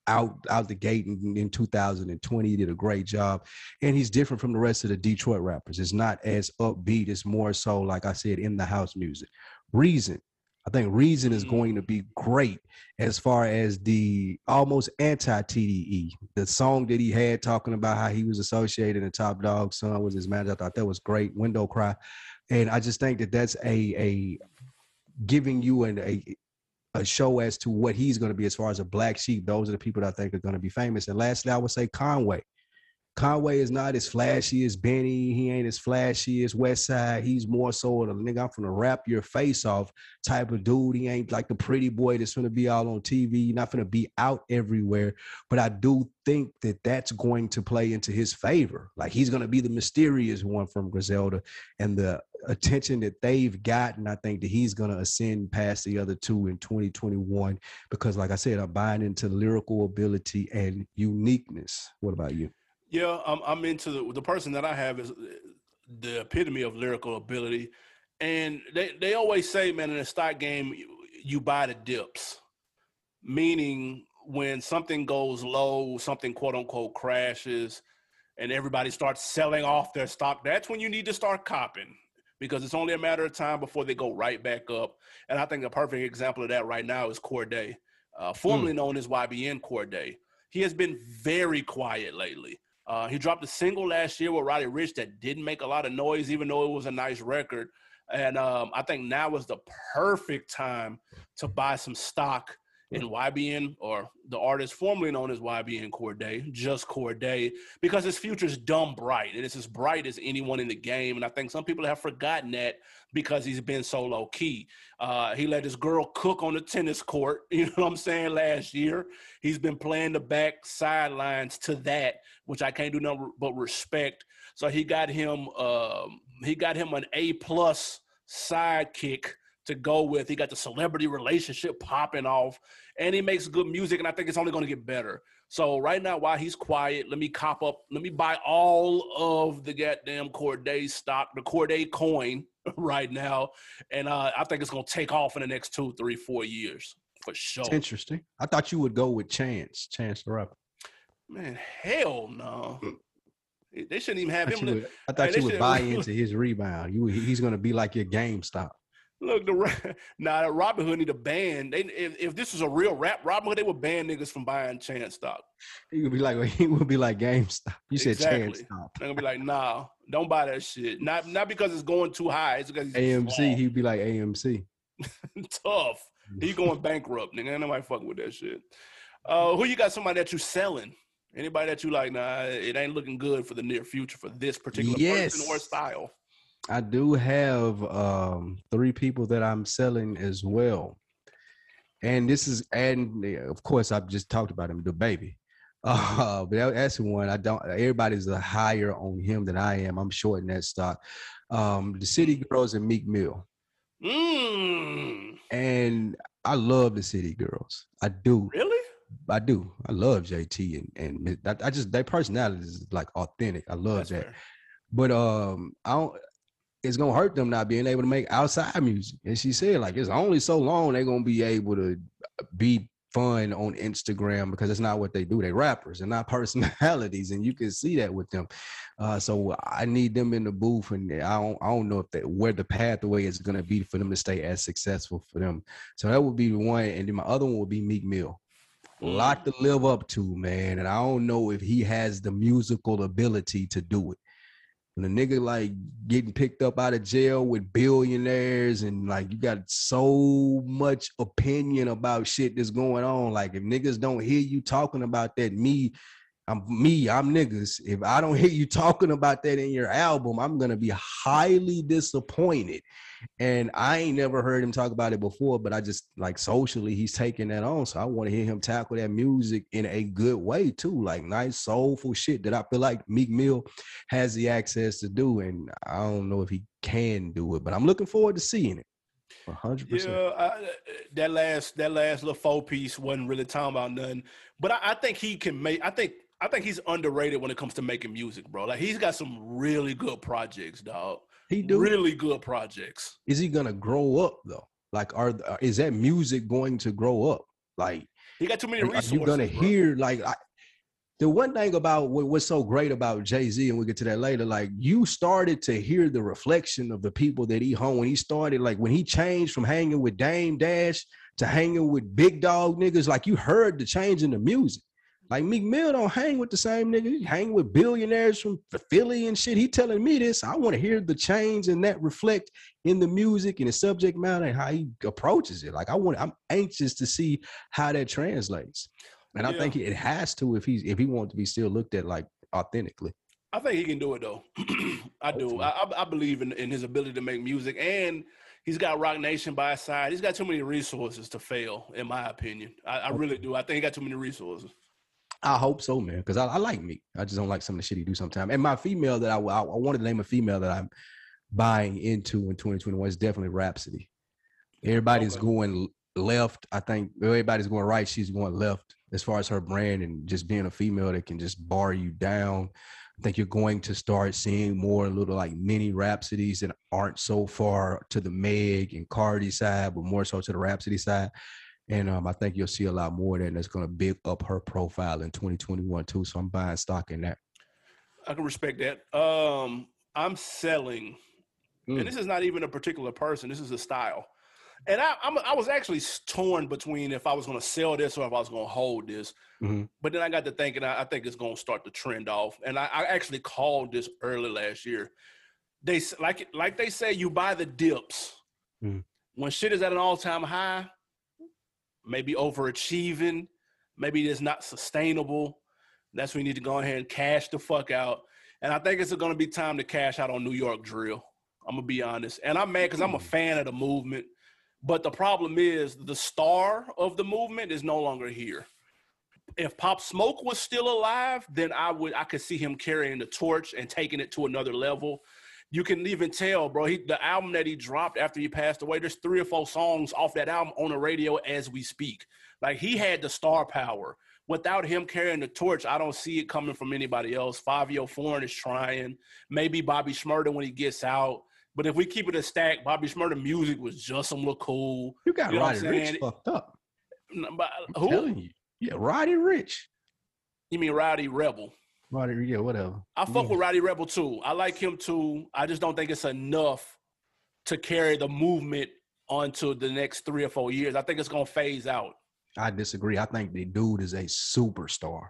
out out the gate in, in 2020 he did a great job. And he's different from the rest of the detroit rappers. It's not as upbeat. It's more so like i said in the house music. Reason. I think reason is mm-hmm. going to be great as far as the almost anti-tde the song that he had talking about how he was associated and top dog son was his manager. I thought that was great. Window cry. And i just think that that's a a giving you an a a show as to what he's going to be as far as a black sheep. Those are the people that I think are going to be famous. And lastly, I would say Conway. Conway is not as flashy as Benny. He ain't as flashy as Westside. He's more so the nigga, I'm gonna wrap your face off type of dude. He ain't like the pretty boy that's gonna be all on TV. Not gonna be out everywhere. But I do think that that's going to play into his favor. Like he's gonna be the mysterious one from Griselda, and the attention that they've gotten, I think that he's gonna ascend past the other two in 2021. Because, like I said, I'm buying into lyrical ability and uniqueness. What about you? Yeah, I'm, I'm into the, the person that I have is the epitome of lyrical ability. And they, they always say, man, in a stock game, you, you buy the dips, meaning when something goes low, something quote unquote crashes, and everybody starts selling off their stock, that's when you need to start copping because it's only a matter of time before they go right back up. And I think a perfect example of that right now is Cordae, uh, formerly mm. known as YBN Cordae. He has been very quiet lately. Uh, he dropped a single last year with Roddy Ricch that didn't make a lot of noise, even though it was a nice record. And um, I think now is the perfect time to buy some stock and YBN or the artist formerly known as YBN Cordae, just Cordae, because his future is dumb bright and it's as bright as anyone in the game. And I think some people have forgotten that because he's been so low key. Uh, he let his girl cook on the tennis court, you know what I'm saying, last year. He's been playing the back sidelines to that, which I can't do nothing but respect. So he got him um, he got him an A plus sidekick to go with. He got the celebrity relationship popping off, and he makes good music, and I think it's only going to get better. So right now, while he's quiet, let me cop up, let me buy all of the goddamn Cordae stock, the Cordae coin right now, and uh, I think it's going to take off in the next two, three, four years for sure. It's interesting. I thought you would go with Chance, Chance the rapper. Man, hell no. They shouldn't even have I him. thought you li- would, I thought you would buy into his rebound. You, he's going to be like your GameStop. Look, the ra- nah, Robin Hood need a ban. They if, if this was a real rap Robin Hood, they would ban niggas from buying chance stock. He would be like he would be like GameStop. You said Exactly. Chance Stop. They're gonna be like, nah, don't buy that shit. Not not because it's going too high. It's because AMC, he'd be like AMC. tough. He going bankrupt, nigga. Ain't nobody fucking with that shit. Uh, who you got? Somebody that you selling? Anybody that you like? Nah, it ain't looking good for the near future for this particular person or style. I do have um, three people that I'm selling as well. And this is, and of course, I've just talked about him, DaBaby. Uh, but that's the one I don't. Everybody's a higher on him than I am. I'm shorting that stock. Um, the City Girls and Meek Mill, Mmm. and I love the City Girls. I do. Really? I do. I love JT and and I, I just their personality is like authentic. I love That's that. fair. But um, I don't. It's gonna hurt them not being able to make outside music. And she said, like, it's only so long they're gonna be able to be fun on Instagram because it's not what they do. They rappers and not personalities, and you can see that with them. Uh, so I need them in the booth, and I don't. I don't know if that where the pathway is gonna be for them to stay as successful for them. So that would be the one, and then my other one would be Meek Mill. A lot to live up to, man. And I don't know if he has the musical ability to do it. When a nigga like getting picked up out of jail with billionaires and like you got so much opinion about shit that's going on. Like if niggas don't hear you talking about that, me, I'm me, I'm niggas. If I don't hear you talking about that in your album, I'm gonna be highly disappointed. And I ain't never heard him talk about it before, but I just like socially he's taking that on. So I want to hear him tackle that music in a good way too, like nice soulful shit that I feel like Meek Mill has the access to do. And I don't know if he can do it, but I'm looking forward to seeing it. hundred percent. Yeah, I, uh, that last that last little four piece wasn't really talking about nothing, but I, I think he can make. I think I think he's underrated when it comes to making music, bro. Like he's got some really good projects, dog. He do. really good projects. Is he gonna grow up though? Like, are uh, is that music going to grow up? Like, He got too many Are, are resources. you gonna bro. hear like I, the one thing about what, what's so great about Jay Z, and we'll get to that later. Like you started to hear the reflection of the people that he hung when he started. Like when he changed from hanging with Dame Dash to hanging with big dog niggas. Like you heard the change in the music. Like Meek Mill don't hang with the same nigga. He hang with billionaires from Philly and shit. He telling me this. I want to hear the change and that reflect in the music and the subject matter and how he approaches it. Like I want, I'm anxious to see how that translates. And I think it has to if he's if he wants to be still looked at like authentically. I think he can do it though. I do. I, I believe in, in his ability to make music, and he's got Roc Nation by his side. He's got too many resources to fail, in my opinion. I, I really do. I think he got too many resources. I hope so, man, because I, I like Meek. I just don't like some of the shit he do sometimes. And my female that I, I I wanted to name a female that I'm buying into in 2021 is definitely Rapsody. Everybody's Okay. going left. I think everybody's going right. She's going left as far as her brand and just being a female that can just bar you down. I think you're going to start seeing more little like mini Rapsodies that aren't so far to the Meg and Cardi side, but more so to the Rapsody side. And um, I think you'll see a lot more of that, and that's going to big up her profile in 2021 too. So I'm buying stock in that. I can respect that. Um, I'm selling, Mm. and this is not even a particular person. This is a style. And I, I'm, I was actually torn between if I was going to sell this or if I was going to hold this. Mhm. But then I got to thinking, I, I think it's going to start to trend off. And I, I actually called this early last year. They like like they say, you buy the dips Mhm. when shit is at an all time high. Maybe overachieving, maybe it's not sustainable. That's when you need to go ahead and cash the fuck out. And I think it's going to be time to cash out on New York drill. I'm gonna be honest, and I'm mad because I'm a Hmm. fan of the movement. But the problem is the star of the movement is no longer here. If Pop Smoke was still alive, then I would I could see him carrying the torch and taking it to another level. You can even tell, bro. He, the album that he dropped after he passed away, there's three or four songs off that album on the radio as we speak. Like he had the star power. Without him carrying the torch, I don't see it coming from anybody else. Fivio Foreign is trying. Maybe Bobby Shmurda when he gets out. But if we keep it a stack, Bobby Shmurda music was just some look cool. You got You know Roddy Ricch fucked up. But I'm who? telling you. Yeah, Roddy Ricch. You mean Roddy Rebel? Roddy, yeah, whatever. I fuck Yeah. with Rowdy Rebel too. I like him too. I just don't think it's enough to carry the movement onto the next three or four years. I think it's gonna phase out. I disagree. I think the dude is a superstar. I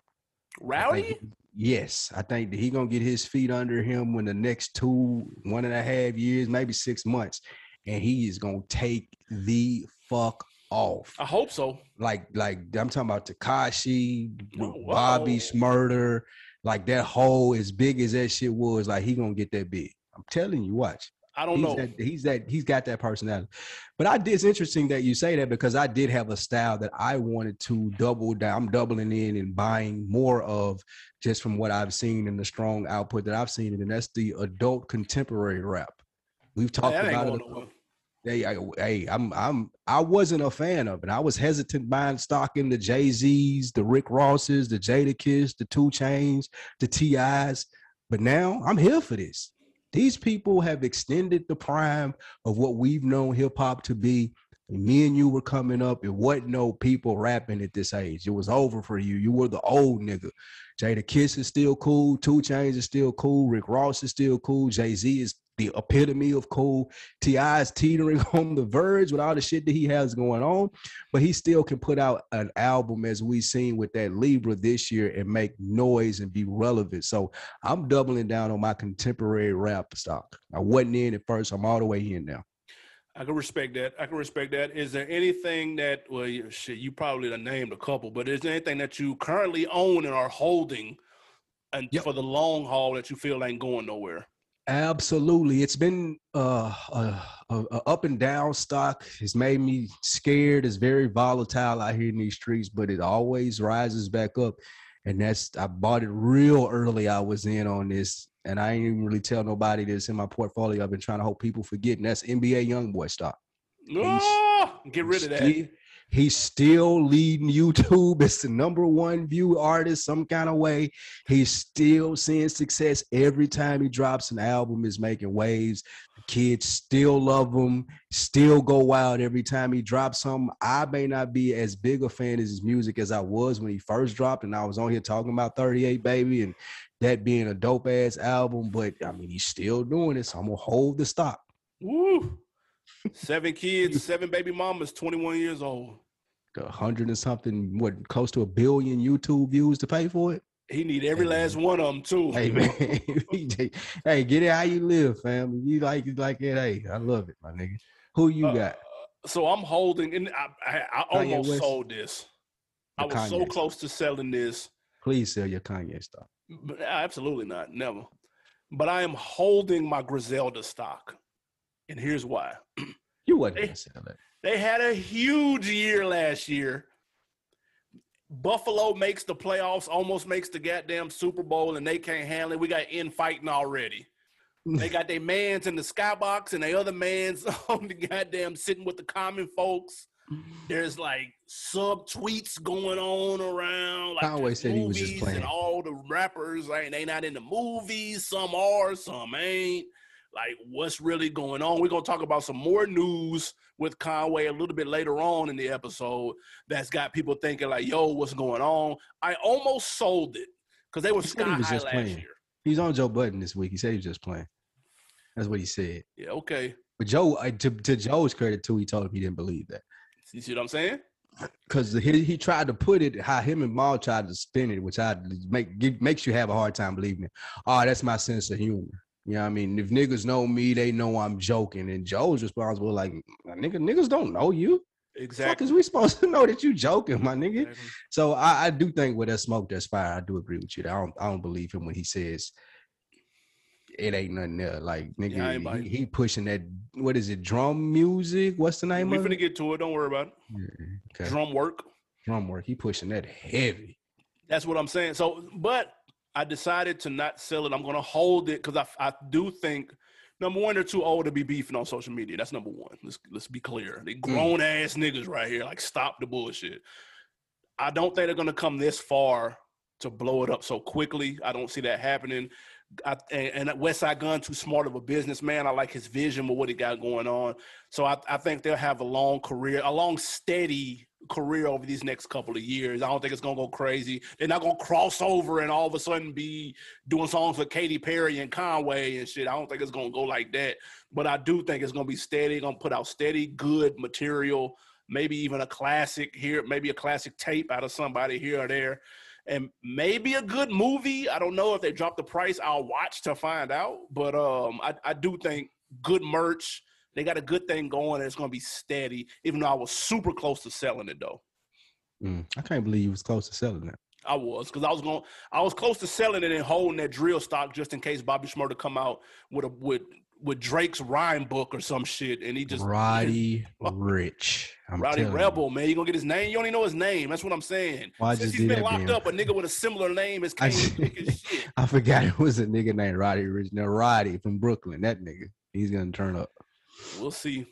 Rowdy? think- yes, I think that he gonna get his feet under him when the next two, one and a half years, maybe six months, and he is gonna take the fuck off. I hope so. Like, like I'm talking about Tekashi, oh, Whoa, Bobby. Shmurda, like that hole as big as that shit was, like he gonna get that big. I'm telling you, watch. I don't he's know. That, he's that he's got that personality. But I did it's interesting that you say that because I did have a style that I wanted to double down. I'm doubling in and buying more of just from what I've seen and the strong output that I've seen, and that's the adult contemporary rap. We've talked about it. Hey, I, hey, I'm I'm I wasn't a fan of it. I was hesitant buying stock in the Jay Z's, the Rick Rosses, the Jadakiss, the 2 Chainz, the T.I.'s. But now I'm here for this. These people have extended the prime of what we've known hip hop to be. Me and you were coming up, it wasn't no people rapping at this age. It was over for you. You were the old nigga. Jadakiss is still cool. 2 Chainz is still cool. Rick Ross is still cool. Jay Z is the epitome of cool. T.I. is teetering on the verge with all the shit that he has going on, but he still can put out an album as we've seen with that Libra this year and make noise and be relevant. So I'm doubling down on my contemporary rap stock. I wasn't in at first. I'm all the way in now. I can respect that. I can respect that. Is there anything that well you- shit, you probably named a couple, but is there anything that you currently own and are holding and Yep. for the long haul that you feel ain't going nowhere? Absolutely, it's been uh, a, a, up and down stock. It's made me scared. It's very volatile out here in these streets, but it always rises back up. And that's I bought it real early. I was in on this, and I ain't even really tell nobody this in my portfolio. I've been trying to hope people forget, and that's NBA YoungBoy stock. Ah, get rid of that. Still- he's still leading YouTube. It's the number one view artist some kind of way. He's still seeing success every time he drops an album. Is making waves. The kids still love him. Still go wild every time he drops something. I may not be as big a fan of his music as I was when he first dropped, and I was on here talking about 38 Baby and that being a dope ass album. But I mean, he's still doing it, so I'm gonna hold the stock. Woo. Seven kids, seven baby mamas, 21 years old. a hundred and something, what close to a billion YouTube views to pay for it. He need every Hey, last one of them too. Hey man, hey, get it how you live, fam. You like it like it. Hey, I love it, my nigga. Who you Uh, got? So I'm holding, and I, I, I almost West? sold this. I was so Kanye close to selling this. Please sell your Kanye stuff. But absolutely not, never. But I am holding my Griselda stock, and here's why. You wasn't Hey. gonna sell it. They had a huge year last year. Buffalo makes the playoffs, almost makes the goddamn Super Bowl, and they can't handle it. We got infighting already. They got their mans in the skybox and they other mans on the goddamn sitting with the common folks. There's like sub tweets going on around. Like there's said he was just playing. And all the rappers, like they not in the movies. Some are, some ain't. Like what's really going on? We're gonna talk about some more news with Conway a little bit later on in the episode. That's got people thinking like, "Yo, what's going on?" I almost sold it because they were said he sky was high just last playing. year. He's on Joe Budden this week. He said he was just playing. That's what he said. Yeah, okay. But Joe, to, to Joe's credit too, he told him he didn't believe that You see what I'm saying? because he, he tried to put it how him and Mal tried to spin it, which I make makes you have a hard time believing it. Oh, that's my sense of humor. You know what I mean? If niggas know me, they know I'm joking. And Joe's responsible like, nigga, niggas don't know you. Exactly. Because we supposed to know that you joking, my nigga. Exactly. So I, I, do think with that smoke, that's fire. I do agree with you. I don't I don't believe him when he says it ain't nothing there. Like nigga, yeah, he, he, pushing that. What is it? Drum music? What's the name we of it? We finna get to it. Don't worry about it. Yeah, okay. Drumwork. Drum work. He pushing that heavy. That's what I'm saying. So, but I decided to not sell it. I'm gonna hold it because I I do think number one, they're too old to be beefing on social media. That's number one. Let's let's be clear. They grown mm. ass niggas right here. Like, stop the bullshit. I don't think they're gonna come this far to blow it up so quickly. I don't see that happening. I, and, and Westside Gun, too smart of a businessman. I like his vision with what he got going on. So I, I think they'll have a long career, a long steady career over these next couple of years. I don't think it's gonna go crazy. They're not gonna cross over and all of a sudden be doing songs with Katy Perry and Conway and shit. I don't think it's gonna go like that. But I do think it's gonna be steady. Gonna put out steady, good material. Maybe even a classic here, maybe a classic tape out of somebody here or there and maybe a good movie. I don't know if they drop the price. I'll watch to find out. But um, I, I do think good merch. They got a good thing going. And it's going to be steady. Even though I was super close to selling it though. Mm, I can't believe you was close to selling it. I was because I was going. I was close to selling it and holding that drill stock just in case Bobby Shmurda come out with a with with Drake's rhyme book or some shit, and he just Roddy Ricch. I'm Roddy Rebel, you. man. You gonna get his name? You only know his name. That's what I'm saying. Why Since he's been locked up, a nigga with a similar name is I, I forgot it was a nigga named Roddy Ricch. Now Roddy from Brooklyn. That nigga. He's gonna turn up. We'll see.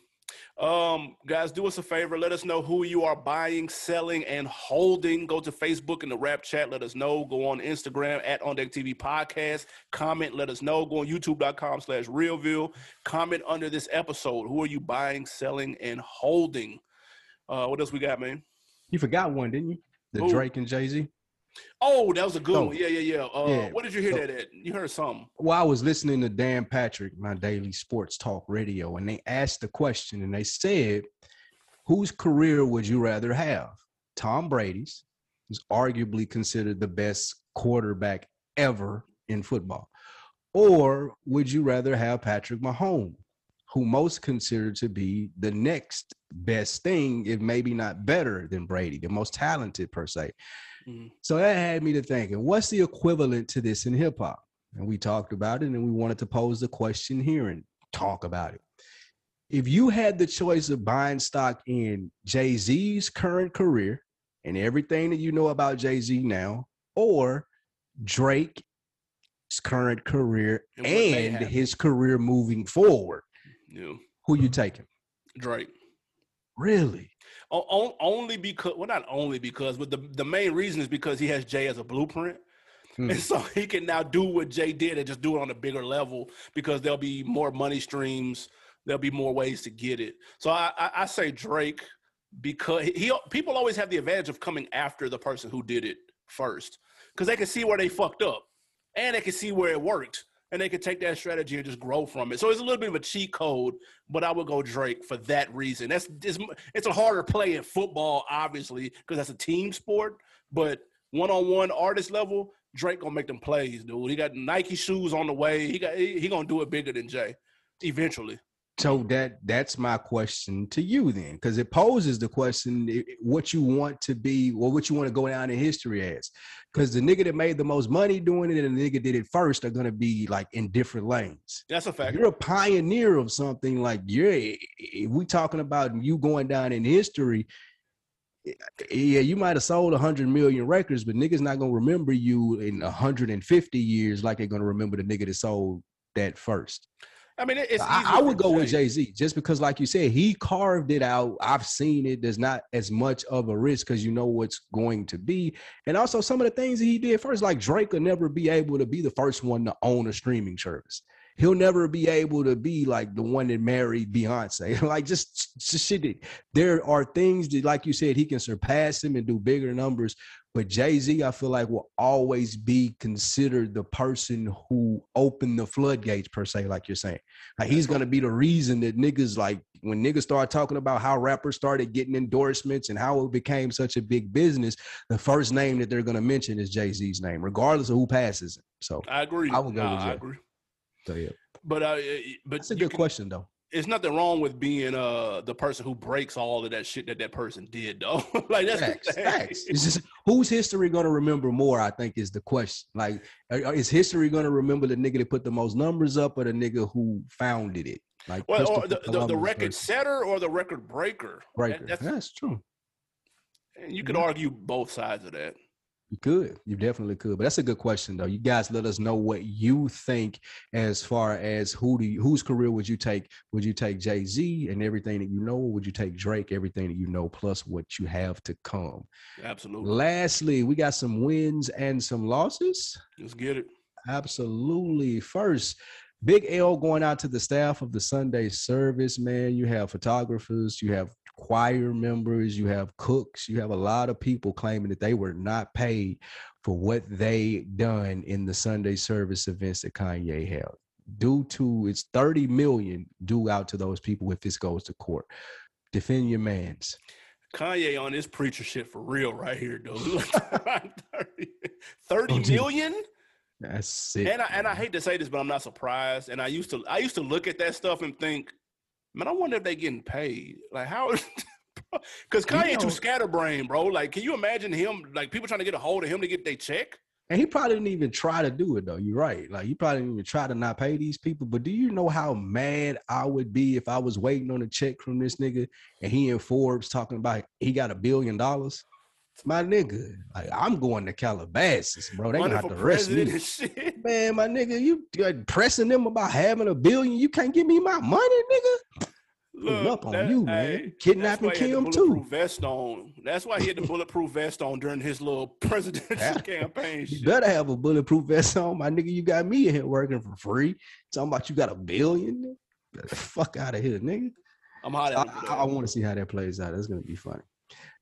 Um, guys, do us a favor. Let us know who you are buying, selling, and holding. Go to Facebook in the rap chat. Let us know. Go on Instagram at On Deck TV Podcast. Comment. Let us know. Go on YouTube.com slash Realville. Comment under this episode. Who are you buying, selling, and holding? Uh, what else we got, man? You forgot one, didn't you? The Ooh. Drake and Jay Z. Oh, that was a good so, one. Yeah, yeah, yeah. Uh, yeah. What did you hear so, that at? You heard something. Well, I was listening to Dan Patrick, my daily sports talk radio, and they asked the question and they said, Whose career would you rather have? Tom Brady's, who's arguably considered the best quarterback ever in football. Or would you rather have Patrick Mahomes, who most considered to be the next best thing, if maybe not better than Brady, the most talented per se? Mm-hmm. So that had me to thinking, what's the equivalent to this in hip hop? And we talked about it and we wanted to pose the question here and talk about it. If you had the choice of buying stock in Jay Z's current career and everything that you know about Jay Z now, or Drake's current career and, and his career moving forward, yeah. who you taking? Drake. Really? O- only because, well, not only because, but the, the main reason is because he has Jay as a blueprint. Hmm. And so he can now do what Jay did and just do it on a bigger level because there'll be more money streams. There'll be more ways to get it. So I, I, I say Drake because he people always have the advantage of coming after the person who did it first because they can see where they fucked up and they can see where it worked and they could take that strategy and just grow from it. So it's a little bit of a cheat code, but I would go Drake for that reason. That's it's, it's a harder play in football, obviously, because that's a team sport. But one-on-one artist level, Drake gonna make them plays, dude. He got Nike shoes on the way. He got he, he gonna do it bigger than Jay, eventually. So that that's my question to you then, because it poses the question what you want to be or what you want to go down in history as. Because the nigga that made the most money doing it and the nigga did it first are gonna be like in different lanes. That's a fact. You're a pioneer of something like you're if we talking about you going down in history. Yeah, you might have sold 100 million records, but niggas not gonna remember you in 150 years like they're gonna remember the nigga that sold that first. I mean, it's. I, I, would go with Jay Z just because, like you said, he carved it out. I've seen it. There's not as much of a risk because you know what's going to be, and also some of the things that he did first. Like Drake will never be able to be the first one to own a streaming service. He'll never be able to be like the one that married Beyonce. like just, just shit. There are things that, like you said, he can surpass him and do bigger numbers. But Jay Z, I feel like will always be considered the person who opened the floodgates, per se, like you're saying. Like he's gonna be the reason that niggas like when niggas start talking about how rappers started getting endorsements and how it became such a big business. The first name that they're gonna mention is Jay Z's name, regardless of who passes it. So I agree. I would go nah, with Jay. I agree. So yeah. But uh, but it's a good can, question though. it's nothing wrong with being uh the person who breaks all of that shit that that person did though. like that's facts, facts. It's just whose history going to remember more? I think is the question. Like, is history going to remember the nigga that put the most numbers up, or the nigga who founded it? Like, well, or the, the, the, record setter or the record breaker. Breaker. That, that's, that's true. And you could mm-hmm. argue both sides of that. You could. You definitely could. But that's a good question though. You guys let us know what you think as far as who do you, whose career would you take? Would you take Jay-Z and everything that you know, or would you take Drake, everything that you know, plus what you have to come? Absolutely. Lastly, we got some wins and some losses. Let's get it. Absolutely. First, Big L going out to the staff of the Sunday service, man. You have photographers, you have choir members, you have cooks, you have a lot of people claiming that they were not paid for what they done in the Sunday service events that Kanye held. Due to it's 30 million due out to those people if this goes to court. Defend your mans. Kanye on this preacher shit for real right here, dude. 30, 30 million? That's sick. And I and I hate to say this, but I'm not surprised. And I used to I used to look at that stuff and think, man, I wonder if they getting paid. Like how because Kanye you know, too scatterbrained, bro. Like, can you imagine him like people trying to get a hold of him to get their check? And he probably didn't even try to do it though. You're right. Like he probably didn't even try to not pay these people. But do you know how mad I would be if I was waiting on a check from this nigga and he in Forbes talking about he got a billion dollars? My nigga. Like I'm going to Calabasas, bro. They gonna have to arrest me. Man, my nigga, you pressing them about having a billion. You can't give me my money, nigga. Look, up on that, you, man. Hey, Kidnapping Kim too. Vest on. That's why he had the bulletproof vest on during his little presidential campaign. You better have a bulletproof vest on, my nigga. You got me in here working for free. Talking about you got a billion. Get the fuck out of here, nigga. I'm hot. I, I want to see how that plays out. That's gonna be funny.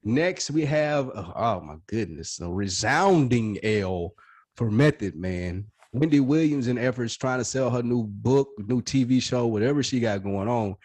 Next, we have oh, oh my goodness, a resounding L for Method Man. Wendy Williams in efforts trying to sell her new book, new TV show, whatever she got going on.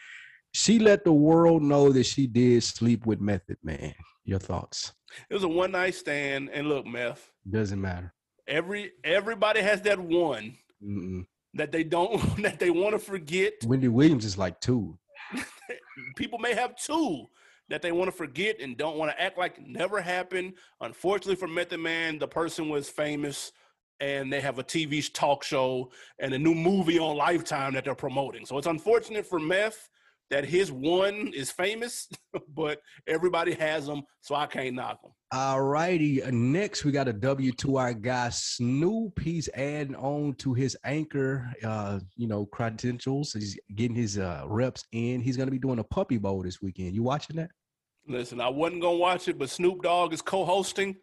She let the world know that she did sleep with Method Man. Your thoughts? It was a one night stand, and look, Meth doesn't matter. Every everybody has that one Mm-mm. that they don't that they want to forget. Wendy Williams is like two. People may have two that they want to forget and don't want to act like never happened. Unfortunately for Method Man, the person was famous and they have a TV talk show and a new movie on Lifetime that they're promoting. So it's unfortunate for Meth that his one is famous, but everybody has them, so I can't knock them. All righty. Next, we got a W2R guy, Snoop. He's adding on to his anchor, uh, you know, credentials. He's getting his uh, reps in. He's going to be doing a puppy bowl this weekend. You watching that? Listen, I wasn't going to watch it, but Snoop Dogg is co hosting.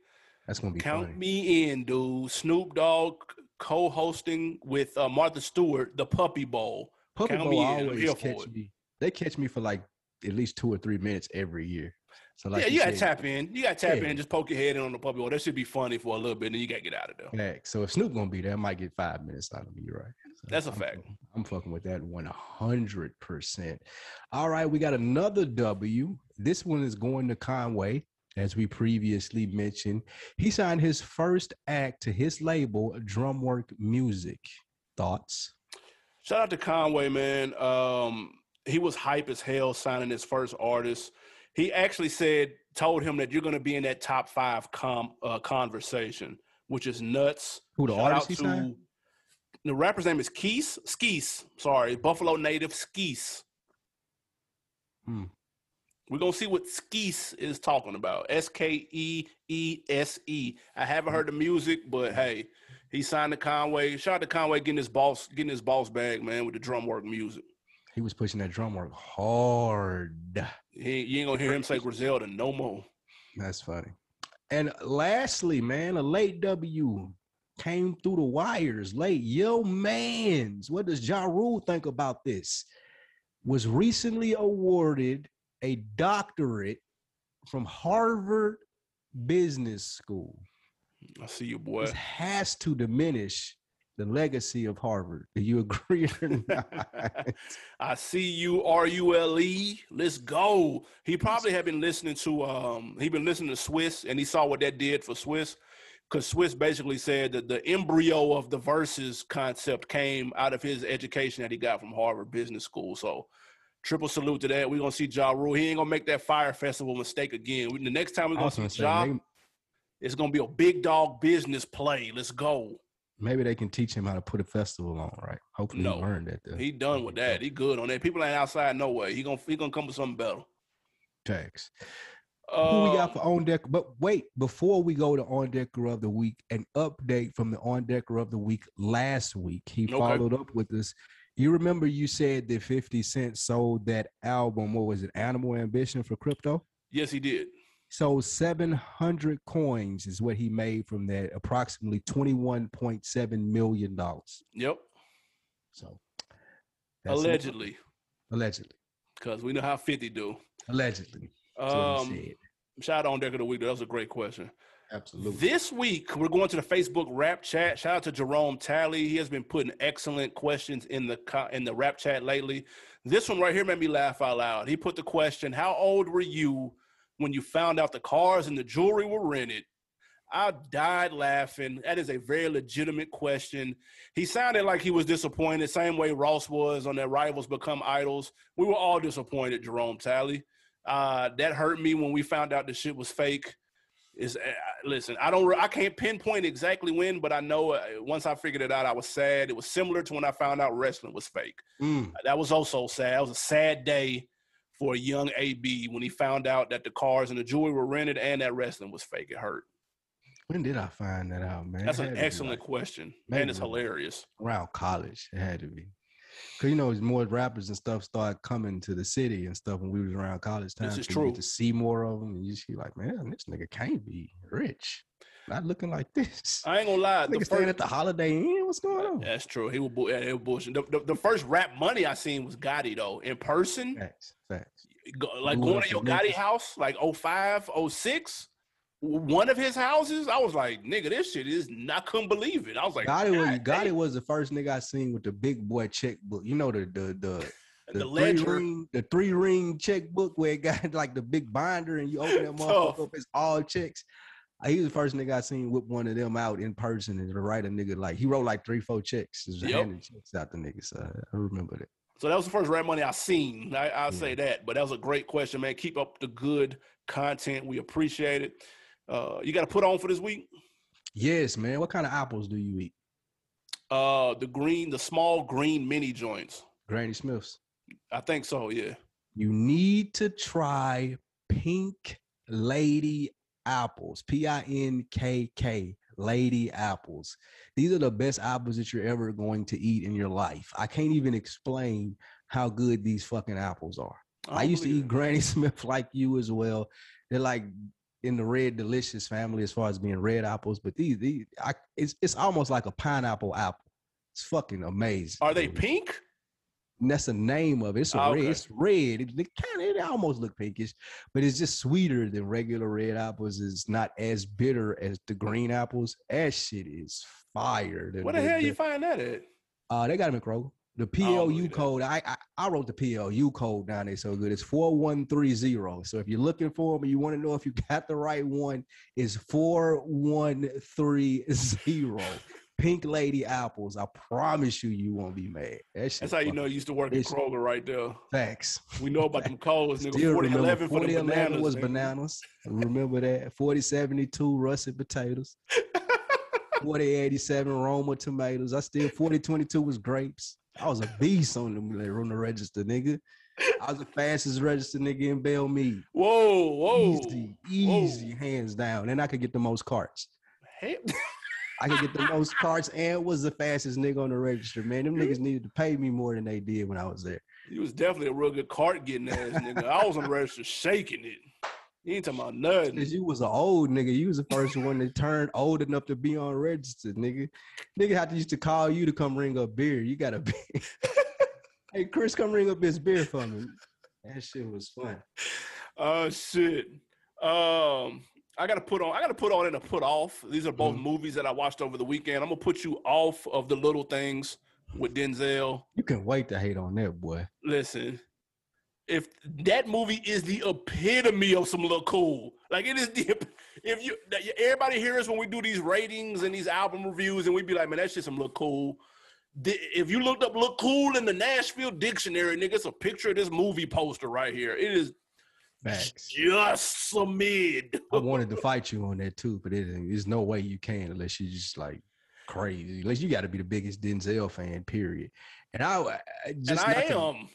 That's going to be Count funny. me in, dude. Snoop Dogg co hosting with uh, Martha Stewart, the Puppy Bowl. Puppy Count Bowl always catch me they catch me for like at least two or three minutes every year. So like yeah, you, you gotta tap in. You gotta tap yeah. in. Just poke your head in on the puppy. Well, that should be funny for a little bit, and then you gotta get out of there. So if Snoop gonna be there, I might get five minutes out of me. You're right. So That's a I'm, fact. I'm fucking with that 100. percent All right, we got another W. This one is going to Conway, as we previously mentioned. He signed his first act to his label, Drumwork Music. Thoughts? Shout out to Conway, man. Um, he was hype as hell signing his first artist. He actually said, told him that you're going to be in that top five com, uh, conversation, which is nuts. Who the Shout artist he signed? The rapper's name is Keese. Skeese. Sorry, Buffalo native Skeese. Hmm. We're gonna see what Skeese is talking about. S K E E S E. I haven't heard the music, but hey, he signed to Conway. Shout out to Conway getting his boss, getting his boss bag, man, with the Drumwork music. He was pushing that Drumwork hard. He, you ain't gonna hear him say Griselda no more. That's funny. And lastly, man, a late W came through the wires late. Yo, mans, what does Ja Rule think about this? Was recently awarded a doctorate from Harvard Business School. I see you, boy. This has to diminish the legacy of Harvard. Do you agree or not? I see you, R U L E. Let's go. He probably had been listening to um he been listening to Swizz and he saw what that did for Swizz. Because Swiss basically said that the embryo of the Verzuz concept came out of his education that he got from Harvard Business School. So Triple salute to that. We're gonna see Ja Rule. He ain't gonna make that fire festival mistake again. The next time we're gonna see Ja, it's gonna be a big dog business play. Let's go. Maybe they can teach him how to put a festival on, right? Hopefully No. he learned that. though. He done with that. He good on that. People ain't outside no way. He gonna he gonna come with something better. Facts. Uh, Who we got for on deck? But wait, before we go to on decker of the week, an update from the on decker of the week last week. He Okay. followed up with us. You remember you said that 50 Cent sold that album, what was it, Animal Ambition for crypto? yes, he did. So 700 coins is what he made from that, approximately 21.7 million dollars. Yep. So that's it. Allegedly, allegedly, because we know how 50 do. allegedly. That's what he Um, shout out on deck of the week. That was a great question. Absolutely. This week, we're going to the Facebook rap chat. Shout out to Jerome Talley. He has been putting excellent questions in the co- in the rap chat lately. This one right here made me laugh out loud. He put the question, "How old were you when you found out the cars and the jewelry were rented?" I died laughing. That is a very legitimate question. He sounded like he was disappointed, same way Ross was on that Rivals Become Idols. We were all disappointed, Jerome Talley. Uh, that hurt me when we found out the shit was fake is uh, listen i don't i can't pinpoint exactly when but i know uh, once i figured it out i was sad it was similar to when i found out wrestling was fake Mm. that was also sad it was a sad day for a young ab when he found out that the cars and the jewelry were rented and that wrestling was fake it hurt When did I find that out, man? that's an had to be, excellent like, question Man, it's hilarious around college. It had to be. Cause you know, as more rappers and stuff started coming to the city and stuff when we was around college time. This is true. get to see more of them, and you see like, man, this nigga can't be rich. Not looking like this. i ain't gonna lie the Nigga staying at the Holiday Inn. What's going on? that's true he was, bu- yeah, was bullshit. The, the, the first rap money i seen was gotti though in person Facts. Facts. go, like Blew going to your Gotti Memphis. house, like 05, 06, one of his houses, I was like, nigga, this shit is, I couldn't believe it. I was like, Gotti was Gotti damn. was the first nigga I seen with the big boy checkbook. You know the the the the, three ledger. ring, the three ring checkbook where it got like the big binder and you open that motherfucker up, it's all checks. He was the first nigga I seen whip one of them out in person and to write a nigga like he wrote like three, four checks. Just Yep. handing checks out the niggas. So I remember that. So that was the first rap money I seen. I, I'll say that, but that was a great question, man. Keep up the good content. We appreciate it. Uh, you got to put on for this week. Yes, man. What kind of apples do you eat? Uh, the green, the small green mini joints. Granny Smith's. I think so. Yeah. You need to try Pink Lady apples. P I N K K. Lady apples. These are the best apples that you're ever going to eat in your life. I can't even explain how good these fucking apples are. I, don't used to eat it. Granny Smith like you as well. They're like in the red delicious family as far as being red apples, but these these I, it's it's almost like a pineapple apple. It's fucking amazing. Are they dude. pink? And that's the name of it. It's a Ah, red. It's red. It, kind of it almost look pinkish, but it's just sweeter than regular red apples. It's not as bitter as the green apples. That shit is fire. What the hell you find that at? Uh, they got them in Kroger. The PLU code, I, I I wrote the PLU code down there so good. It's 4130. So if you're looking for them and you want to know if you got the right one, it's 4130. Pink Lady apples. I promise you, you won't be mad. That That's how you know you used to work at Kroger right there. Facts. We know about them codes, nigga. Still 40 remember 11 for the 4011 bananas. was nigga. bananas. Remember that. 4072 russet potatoes. 4087 Roma tomatoes. I still 4022 was grapes. I was a beast on the on the register, nigga. I was the fastest registered nigga in Bellmead. Whoa, whoa. Easy, easy, hands down. And I could get the most carts. Hey, I could get the most carts and was the fastest nigga on the register. Man, them niggas needed to pay me more than they did when I was there. you was definitely a real good cart getting ass nigga. I was on the register shaking it. You ain't talking about nothing. Cause you was an old nigga. You was the first one that turned old enough to be on register, nigga. Nigga had to used to call you to come ring up beer. You got a beer. hey, Chris, come ring up this beer for me. That shit was fun. Oh shit. Um, I gotta put on. I gotta put on and a put off. These are both Mhm. movies that I watched over the weekend. I'm gonna put you off of the little things with Denzel. You can wait to hate on that boy. Listen, if that movie is the epitome of some look cool, like it is the if you everybody hears when we do these ratings and these album reviews, and we be like, man, that's just some look cool. if you looked up "look cool" in the Nashville dictionary, nigga, it's a picture of this movie poster right here. It is Facts. just a mid. I wanted to fight you on that too, but it, there's no way you can unless you're just like crazy. Unless you got to be the biggest Denzel fan, period. And I, I just and I not to- am.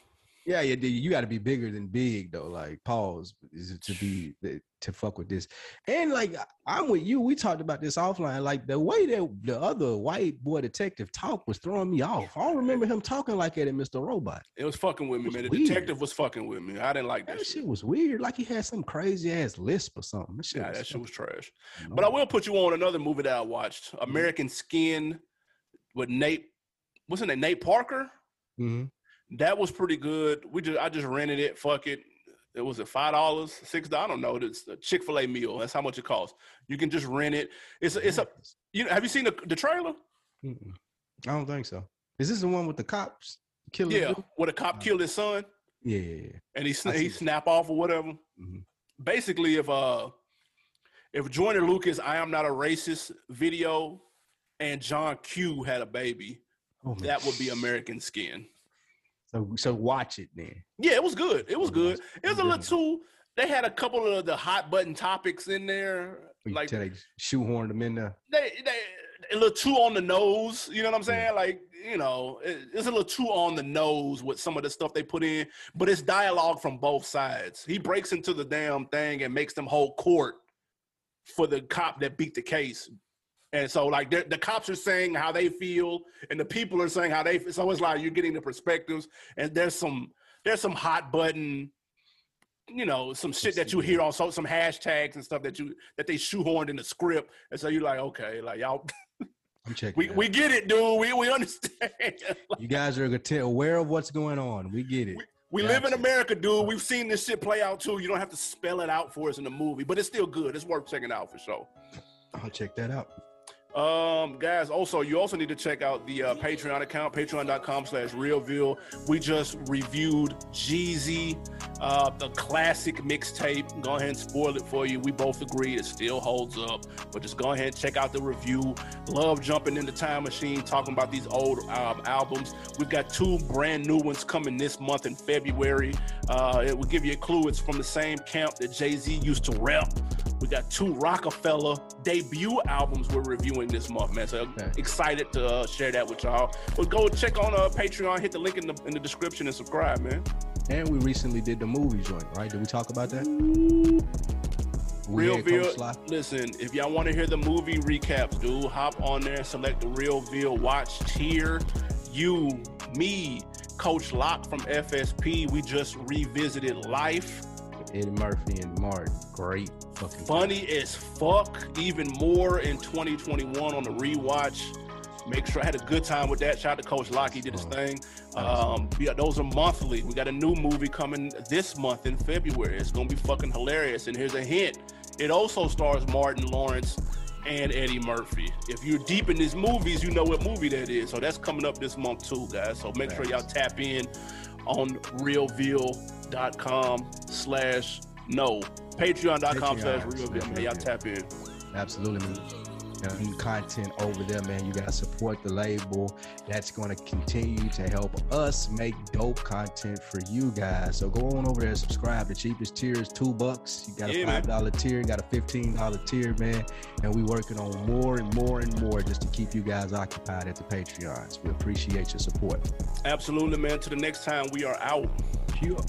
Yeah, yeah, dude, you got to be bigger than big though. Like, pause is to be to fuck with this. And like, I'm with you. We talked about this offline. Like the way that the other white boy detective talked was throwing me off. I don't remember him talking like that at Mr. Robot. It was fucking with me, man. The weird. detective was fucking with me. I didn't like that, That shit. shit was weird. Like he had some crazy ass lisp or something. That shit Yeah, was that shit was trash. But I will put you on another movie that I watched, American Skin, with Nate. What's his name? Nate Parker. Mhm. That was pretty good. We just I just rented it. Fuck it. It was at five dollars, six. I don't know. It's a Chick Fil A meal. That's how much it costs. You can just rent it. It's a, it's a. You know, have you seen the the trailer? Mm-mm. I don't think so. Is this the one with the cops killing? Yeah, where the cop killed his son yeah, yeah, yeah. and he sna- he snap off or whatever. Mhm. Basically, if uh if Joyner Lucas "I Am Not a Racist" video and John Q had a baby, Oh, that would be American Skin. So, so watch it then. Yeah, it was good. It was Oh, good. It was a little too. They had a couple of the hot button topics in there, oh, You like they shoehorned them in there. they they a little too on the nose. You know what I'm Yeah. saying? Like you know, it, it's a little too on the nose with some of the stuff they put in. But it's dialogue from both sides. He breaks into the damn thing and makes them hold court for the cop that beat the case. And so, like, the, the cops are saying how they feel, and the people are saying how they. feel. So it's like you're getting the perspectives, and there's some there's some hot button, you know, some shit that you hear on so some hashtags and stuff that you that they shoehorned in the script, and so you're like, okay, like y'all, I'm checking. we we get it, dude. We we understand. you guys are aware of what's going on. We get it. we live in America, dude. We've seen this shit play out too. You don't have to spell it out for us in the movie, but it's still good. It's worth checking out for sure. I'll check that out. Um, guys, also you also need to check out the uh, Patreon account, patreon.com slash realville. We just reviewed Jeezy, uh, the classic mixtape. Go ahead and spoil it for you. We both agree it still holds up, but just go ahead and check out the review. Love jumping in the time machine, talking about these old um, albums. We've got two brand new ones coming this month in February. Uh, it will give you a clue. It's from the same camp that Jay Z used to rep. We got two Roc-A-Fella debut albums we're reviewing this month, man. So Okay. excited to uh, share that with y'all. But go check on uh, Patreon, hit the link in the in the description and subscribe, man. And we recently did the movie joint, right? Did we talk about that? We Real Veal. Listen, if y'all want to hear the movie recaps, dude, hop on there, select the Real Veal watch tier. You, me, Coach Locke from FSP, we just revisited life. Eddie Murphy and Martin. Great fucking Funny as fuck, even more in 2021 on the rewatch. Make sure I had a good time with that. Shout out to Coach Locke, he did his thing. Um, yeah, those are monthly. We got a new movie coming this month in February. It's gonna be fucking hilarious. And here's a hint: it also stars Martin Lawrence and Eddie Murphy. If you're deep in these movies, you know what movie that is. So that's coming up this month too, guys. So make sure y'all tap in on realveal.com slash no. Patreon.com slash realveal. Man, y'all tap in. Absolutely, man. You know, new content over there, man. You gotta support the label. That's gonna continue to help us make dope content for you guys. So go on over there, and subscribe. The cheapest tier is two bucks. You got a five dollar tier, got a fifteen dollar tier, man. And we working on more and more and more just to keep you guys occupied at the Patreons. We appreciate your support. Absolutely, man. To the next time, we are out. Pure.